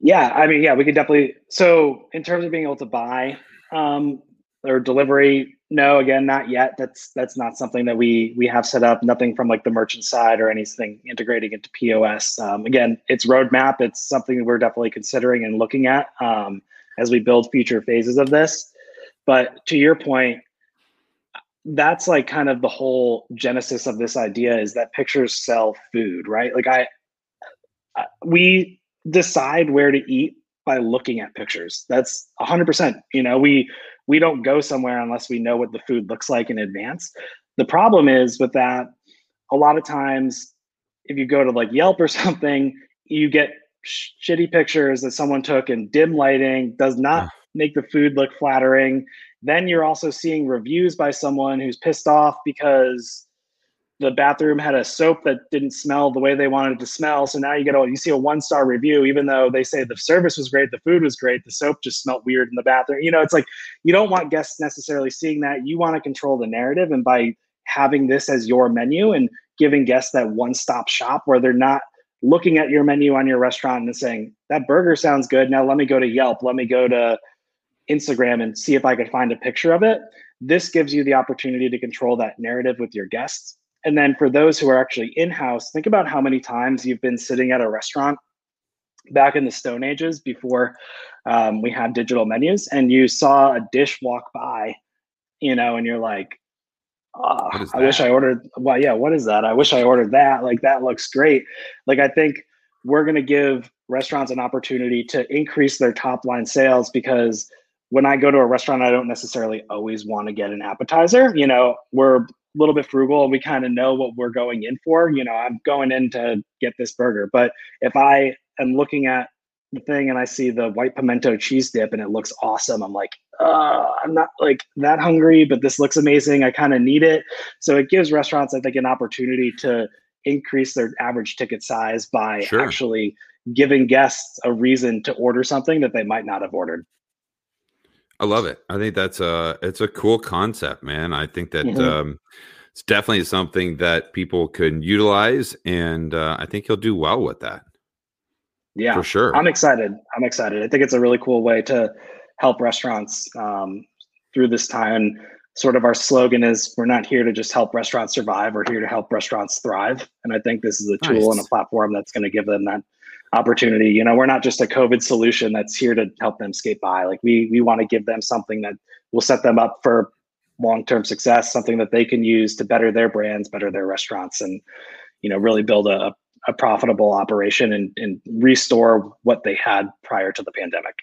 Yeah, I mean, yeah, we could definitely. So, in terms of being able to buy, um, or delivery? No again not yet. That's that's not something that we we have set up. Nothing from like the merchant side or anything integrating into pos um, again it's roadmap. It's something we're definitely considering and looking at um, as we build future phases of this. But to your point that's like kind of the whole genesis of this idea is that pictures sell food right? Like i we decide where to eat by looking at pictures. That's 100%. You know, we we don't go somewhere unless we know what the food looks like in advance. The problem is with that a lot of times if you go to like Yelp or <laughs> something, you get sh- shitty pictures that someone took in dim lighting, does not make the food look flattering. Then you're also seeing reviews by someone who's pissed off because the bathroom had a soap that didn't smell the way they wanted it to smell. So now you get a you see a one star review, even though they say the service was great, the food was great, the soap just smelled weird in the bathroom. You know, it's like you don't want guests necessarily seeing that. You want to control the narrative, and by having this as your menu and giving guests that one stop shop where they're not looking at your menu on your restaurant and saying that burger sounds good. Now let me go to Yelp. Let me go to Instagram and see if I could find a picture of it. This gives you the opportunity to control that narrative with your guests and then for those who are actually in house, think about how many times you've been sitting at a restaurant back in the Stone Ages before um, we had digital menus, and you saw a dish walk by, you know, and you're like, oh, I wish I ordered. Well, yeah, what is that? I wish I ordered that. Like that looks great. Like I think we're going to give restaurants an opportunity to increase their top line sales because when I go to a restaurant, I don't necessarily always want to get an appetizer. You know, we're little bit frugal and we kind of know what we're going in for. You know, I'm going in to get this burger. But if I am looking at the thing and I see the white pimento cheese dip and it looks awesome, I'm like, uh, I'm not like that hungry, but this looks amazing. I kind of need it. So it gives restaurants, I think, an opportunity to increase their average ticket size by sure. actually giving guests a reason to order something that they might not have ordered.
I love it. I think that's a it's a cool concept, man. I think that mm-hmm. um, it's definitely something that people can utilize, and uh, I think you'll do well with that.
Yeah,
for sure.
I'm excited. I'm excited. I think it's a really cool way to help restaurants um, through this time. Sort of our slogan is we're not here to just help restaurants survive. We're here to help restaurants thrive. And I think this is a tool nice. and a platform that's going to give them that opportunity. You know, we're not just a COVID solution that's here to help them skate by. Like we we want to give them something that will set them up for long-term success, something that they can use to better their brands, better their restaurants, and you know, really build a, a profitable operation and, and restore what they had prior to the pandemic.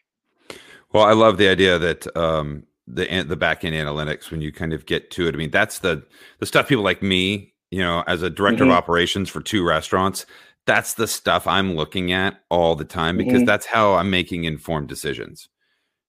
Well, I love the idea that um, the the back end analytics when you kind of get to it. I mean, that's the the stuff people like me, you know, as a director mm-hmm. of operations for two restaurants, that's the stuff I'm looking at all the time because mm-hmm. that's how I'm making informed decisions.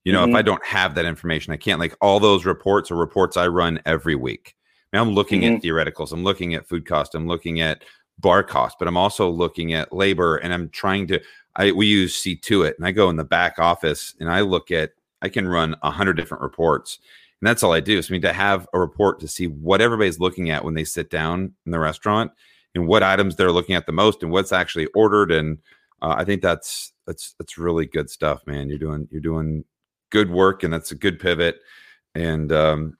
You know, mm-hmm. if I don't have that information, I can't like all those reports or reports I run every week. Now I'm looking at mm-hmm. theoreticals, I'm looking at food cost, I'm looking at bar cost, but I'm also looking at labor and I'm trying to I we use Ctuit and I go in the back office and I look at I can run a hundred different reports. And that's all I do. So I mean to have a report to see what everybody's looking at when they sit down in the restaurant and what items they're looking at the most and what's actually ordered. And uh, I think that's that's that's really good stuff, man. You're doing you're doing good work, and that's a good pivot. And um,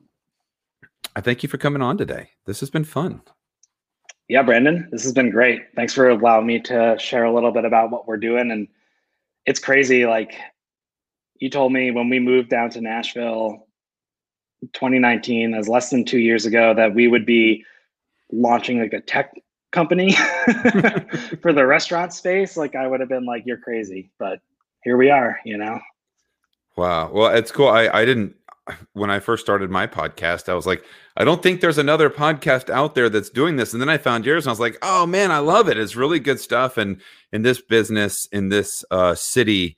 I thank you for coming on today. This has been fun.
Yeah, Brandon, this has been great. Thanks for allowing me to share a little bit about what we're doing. And it's crazy. Like you told me when we moved down to Nashville 2019, as less than two years ago, that we would be launching like a tech company <laughs> <laughs> for the restaurant space, like I would have been like, you're crazy. But here we are, you know?
Wow. Well, it's cool. I, I didn't, when I first started my podcast, I was like, I don't think there's another podcast out there that's doing this. And then I found yours and I was like, oh man, I love it. It's really good stuff. And in this business, in this uh, city,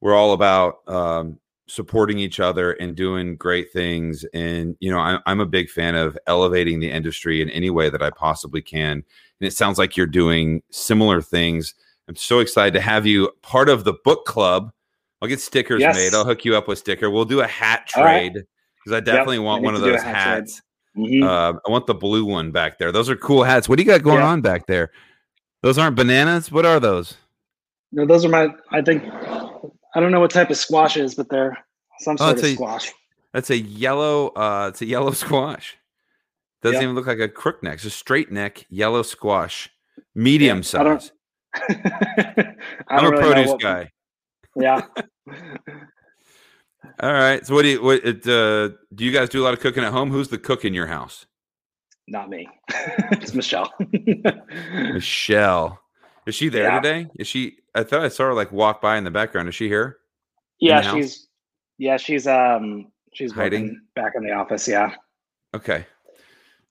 we're all about um, supporting each other and doing great things. And, you know, I, I'm a big fan of elevating the industry in any way that I possibly can and it sounds like you're doing similar things. I'm so excited to have you part of the book club. I'll get stickers yes. made. I'll hook you up with sticker. We'll do a hat trade because right. I definitely yep. want one of those hats. Mm-hmm. Uh, I want the blue one back there. Those are cool hats. What do you got going yeah. on back there? Those aren't bananas. What are those?
No, those are my. I think I don't know what type of squash is, but they're some oh, sort oh, of a, squash.
That's a yellow. Uh, it's a yellow <laughs> squash. Doesn't yep. even look like a crook neck. It's a straight neck, yellow squash, medium yeah, size. <laughs> I am a really produce guy.
Yeah. <laughs>
All right. So what do you what it, uh, do you guys do a lot of cooking at home? Who's the cook in your house?
Not me. <laughs> it's Michelle.
Michelle. Is she there yeah. today? Is she I thought I saw her like walk by in the background. Is she here?
Yeah, she's yeah, she's um she's hiding back in the office, yeah.
Okay.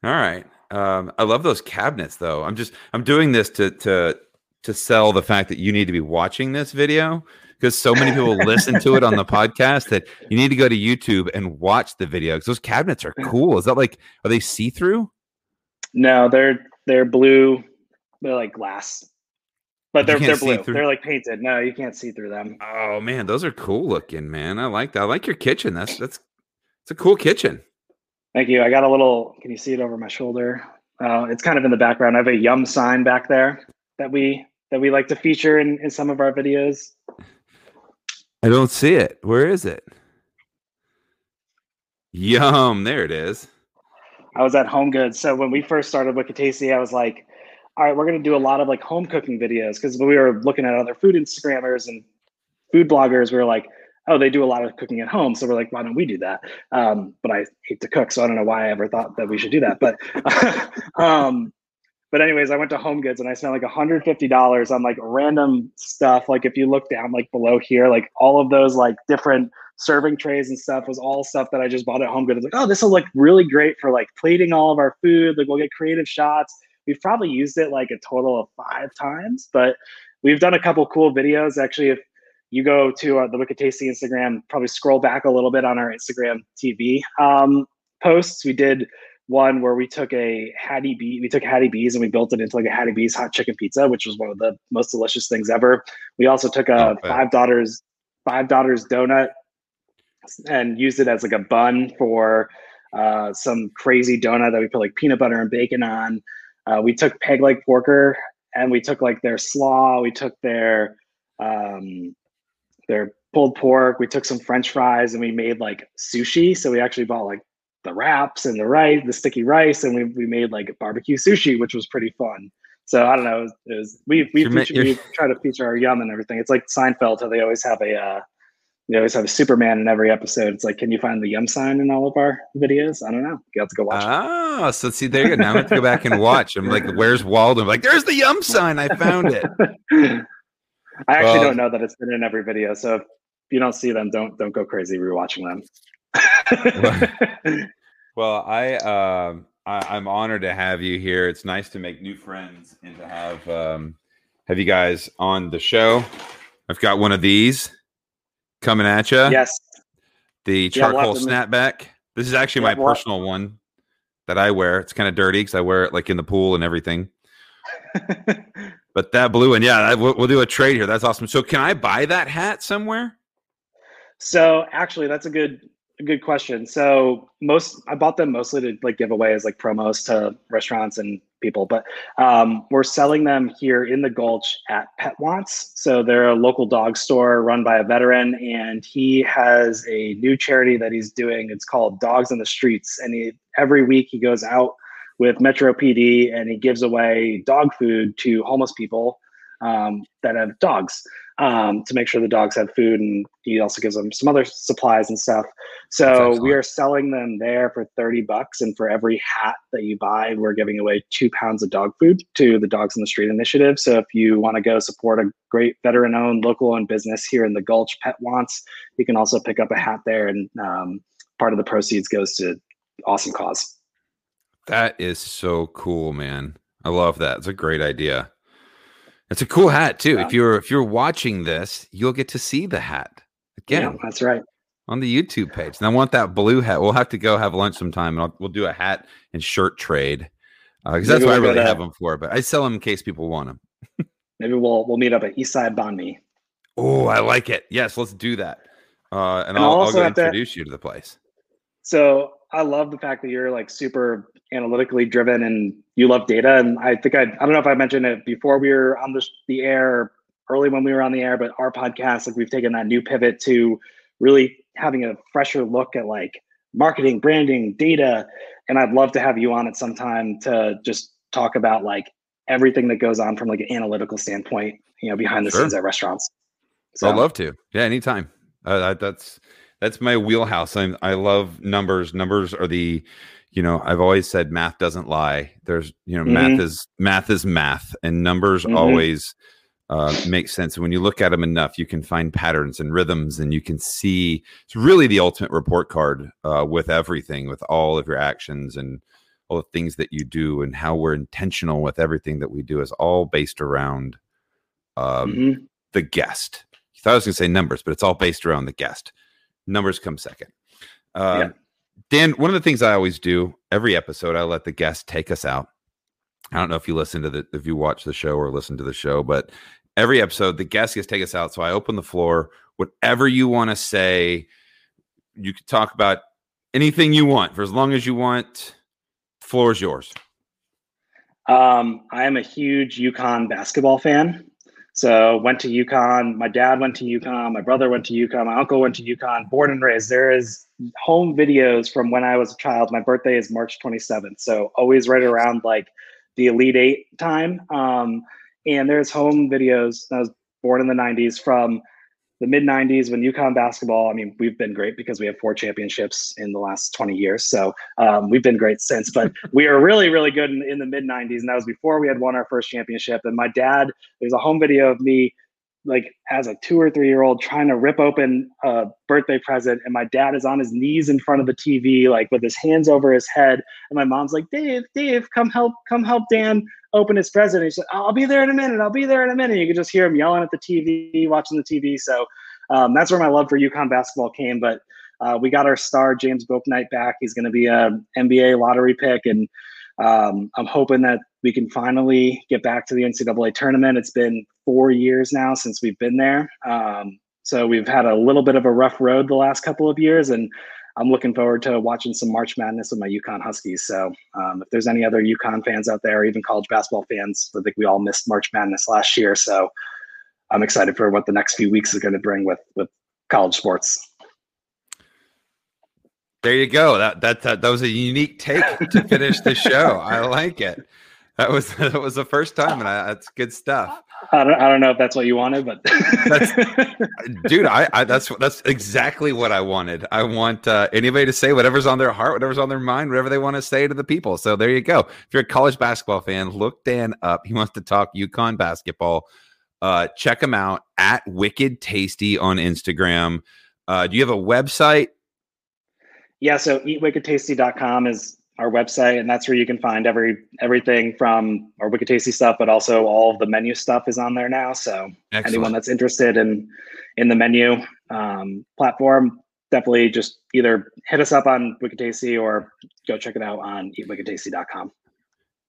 All right. Um, I love those cabinets, though. I'm just I'm doing this to to to sell the fact that you need to be watching this video because so many people <laughs> listen to it on the podcast that you need to go to YouTube and watch the video because those cabinets are cool. Is that like are they see through?
No, they're they're blue. They're like glass, but they're they're blue. They're like painted. No, you can't see through them.
Oh man, those are cool looking, man. I like that. I like your kitchen. That's that's it's a cool kitchen.
Thank you. I got a little, can you see it over my shoulder? Uh, it's kind of in the background. I have a yum sign back there that we that we like to feature in, in some of our videos.
I don't see it. Where is it? Yum. There it is.
I was at Home Goods. So when we first started with Katesi, I was like, all right, we're going to do a lot of like home cooking videos because we were looking at other food Instagrammers and food bloggers. We were like, oh, they do a lot of cooking at home. So we're like, why don't we do that? Um, but I hate to cook, so I don't know why I ever thought that we should do that. But <laughs> um, but anyways, I went to Home Goods and I spent like $150 on like random stuff. Like if you look down like below here, like all of those like different serving trays and stuff was all stuff that I just bought at Home Goods. Like, oh, this will look really great for like plating all of our food. Like we'll get creative shots. We've probably used it like a total of five times, but we've done a couple cool videos. Actually, if you go to uh, the Wicked Tasty Instagram, probably scroll back a little bit on our Instagram TV um, posts. We did one where we took a Hattie B, we took Hattie B's and we built it into like a Hattie B's hot chicken pizza, which was one of the most delicious things ever. We also took a oh, five daughters, five daughters donut and used it as like a bun for uh, some crazy donut that we put like peanut butter and bacon on. Uh, we took peg leg porker and we took like their slaw. We took their um, their pulled pork. We took some French fries and we made like sushi. So we actually bought like the wraps and the rice, the sticky rice, and we, we made like barbecue sushi, which was pretty fun. So I don't know. It was, it was we we, feature, we try to feature our yum and everything. It's like Seinfeld, how they always have a uh, they always have a Superman in every episode. It's like, can you find the yum sign in all of our videos? I don't know. You have to go watch.
Oh, so see, there you go. Now I have to go back and watch. I'm like, where's Waldo? I'm like, there's the yum sign. I found it. <laughs>
I actually well, don't know that it's been in every video. So if you don't see them, don't don't go crazy rewatching them. <laughs>
well, I, uh, I am honored to have you here. It's nice to make new friends and to have um, have you guys on the show. I've got one of these coming at you.
Yes.
The charcoal yeah, snapback. This is actually yeah, my well, personal one that I wear. It's kind of dirty because I wear it like in the pool and everything. <laughs> but that blue one, yeah, we'll, we'll do a trade here. That's awesome. So, can I buy that hat somewhere?
So, actually, that's a good a good question. So most I bought them mostly to like give away as like promos to restaurants and people, but um, we're selling them here in the Gulch at Pet Wants. So they're a local dog store run by a veteran, and he has a new charity that he's doing. It's called Dogs in the Streets, and he every week he goes out with Metro PD and he gives away dog food to homeless people um, that have dogs um, to make sure the dogs have food. And he also gives them some other supplies and stuff. So we are selling them there for 30 bucks. And for every hat that you buy, we're giving away two pounds of dog food to the Dogs in the Street initiative. So if you want to go support a great veteran owned, local owned business here in the Gulch, Pet Wants, you can also pick up a hat there. And um, part of the proceeds goes to awesome cause.
That is so cool, man. I love that. It's a great idea. It's a cool hat too. Yeah. If you're if you're watching this, you'll get to see the hat again. Yeah,
that's right.
On the YouTube page. And I want that blue hat. We'll have to go have lunch sometime, and I'll, we'll do a hat and shirt trade because uh, that's what I really have them for. But I sell them in case people want them.
maybe we'll we'll meet up at Eastside Banh Mi.
Oh, I like it. Yes, let's do that. Uh, and, and I'll, I'll, I'll introduce to, you to the place.
So I love the fact that you're like super analytically driven and you love data. And I think I, I don't know if I mentioned it before we were on the, the air, early when we were on the air, but our podcast, like we've taken that new pivot to really having a fresher look at like marketing, branding, data. And I'd love to have you on at some time to just talk about like everything that goes on from like an analytical standpoint, you know, behind the sure. scenes at restaurants.
So, I'd love to. Yeah, anytime. Uh, that's that's my wheelhouse. i I love numbers. Numbers are the you know i've always said math doesn't lie there's you know mm-hmm. math is math is math and numbers mm-hmm. always uh, make sense and when you look at them enough you can find patterns and rhythms and you can see it's really the ultimate report card uh, with everything with all of your actions and all the things that you do and how we're intentional with everything that we do is all based around um, mm-hmm. the guest you thought i was going to say numbers but it's all based around the guest numbers come second um, yeah. Dan, one of the things I always do every episode, I let the guest take us out. I don't know if you listen to the if you watch the show or listen to the show, but every episode the guest gets take us out. So I open the floor. Whatever you want to say, you can talk about anything you want for as long as you want. Floor is yours.
Um, I am a huge UConn basketball fan. So went to UConn. My dad went to UConn. My brother went to UConn. My uncle went to UConn. Born and raised. There is home videos from when I was a child. My birthday is March 27th, so always right around like the Elite Eight time. Um, and there's home videos. I was born in the 90s from the mid 90s when UConn basketball, I mean, we've been great because we have four championships in the last 20 years. So um, we've been great since, but <laughs> we are really, really good in, in the mid 90s. And that was before we had won our first championship. And my dad, there's a home video of me like as a two or three year old trying to rip open a birthday present and my dad is on his knees in front of the tv like with his hands over his head and my mom's like dave dave come help come help dan open his present. And he said i'll be there in a minute i'll be there in a minute. You could just hear him yelling at the tv watching the tv so um, that's where my love for UConn basketball came but uh, we got our star james bouknight back. He's going to be a nba lottery pick and um, i'm hoping that we can finally get back to the ncaa tournament it's been four years now since we've been there. Um, so we've had a little bit of a rough road the last couple of years, and I'm looking forward to watching some March Madness with my UConn Huskies. So um, if there's any other UConn fans out there, even college basketball fans, I think we all missed March Madness last year. So I'm excited for what the next few weeks is going to bring with with college sports.
There you go. That that that, that was a unique take to finish the show. I like it. That was <laughs> that was the first time, and I, that's good stuff.
I don't, I don't know if that's what you wanted, but
that's, <laughs> dude, I, I, that's that's exactly what I wanted. I want uh, anybody to say whatever's on their heart, whatever's on their mind, whatever they want to say to the people. So there you go. If you're a college basketball fan, look Dan up. He wants to talk UConn basketball. Uh, check him out at Wicked Tasty on Instagram. Uh, do you have a website?
Yeah, so eatwickedtasty.com is our website, and that's where you can find every everything from our Wicked Tasty stuff, but also all of the menu stuff is on there now. So Excellent. anyone that's interested in in the menu um, platform, definitely just either hit us up on Wicked Tasty or go check it out on eatwickedtasty.com.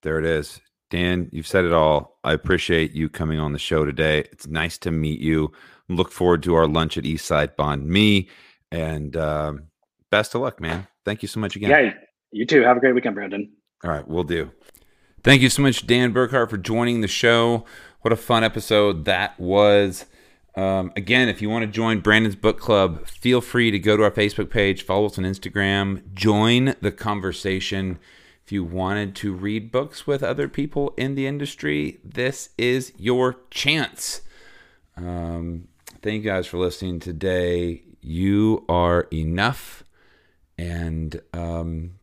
There it is. Dan, you've said it all. I appreciate you coming on the show today. It's nice to meet you. Look forward to our lunch at Eastside Banh Mi, and um, best of luck, man. Thank you so much again.
Yeah, you too. Have a great weekend, Brandon.
All right, we'll do. Thank you so much, Dan Burkard, for joining the show. What a fun episode that was. Um, again, if you want to join Brandon's book club, feel free to go to our Facebook page, follow us on Instagram, join the conversation. If you wanted to read books with other people in the industry, this is your chance. Um, thank you guys for listening today. You are enough. And um,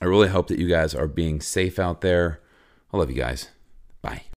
I really hope that you guys are being safe out there. I love you guys. Bye.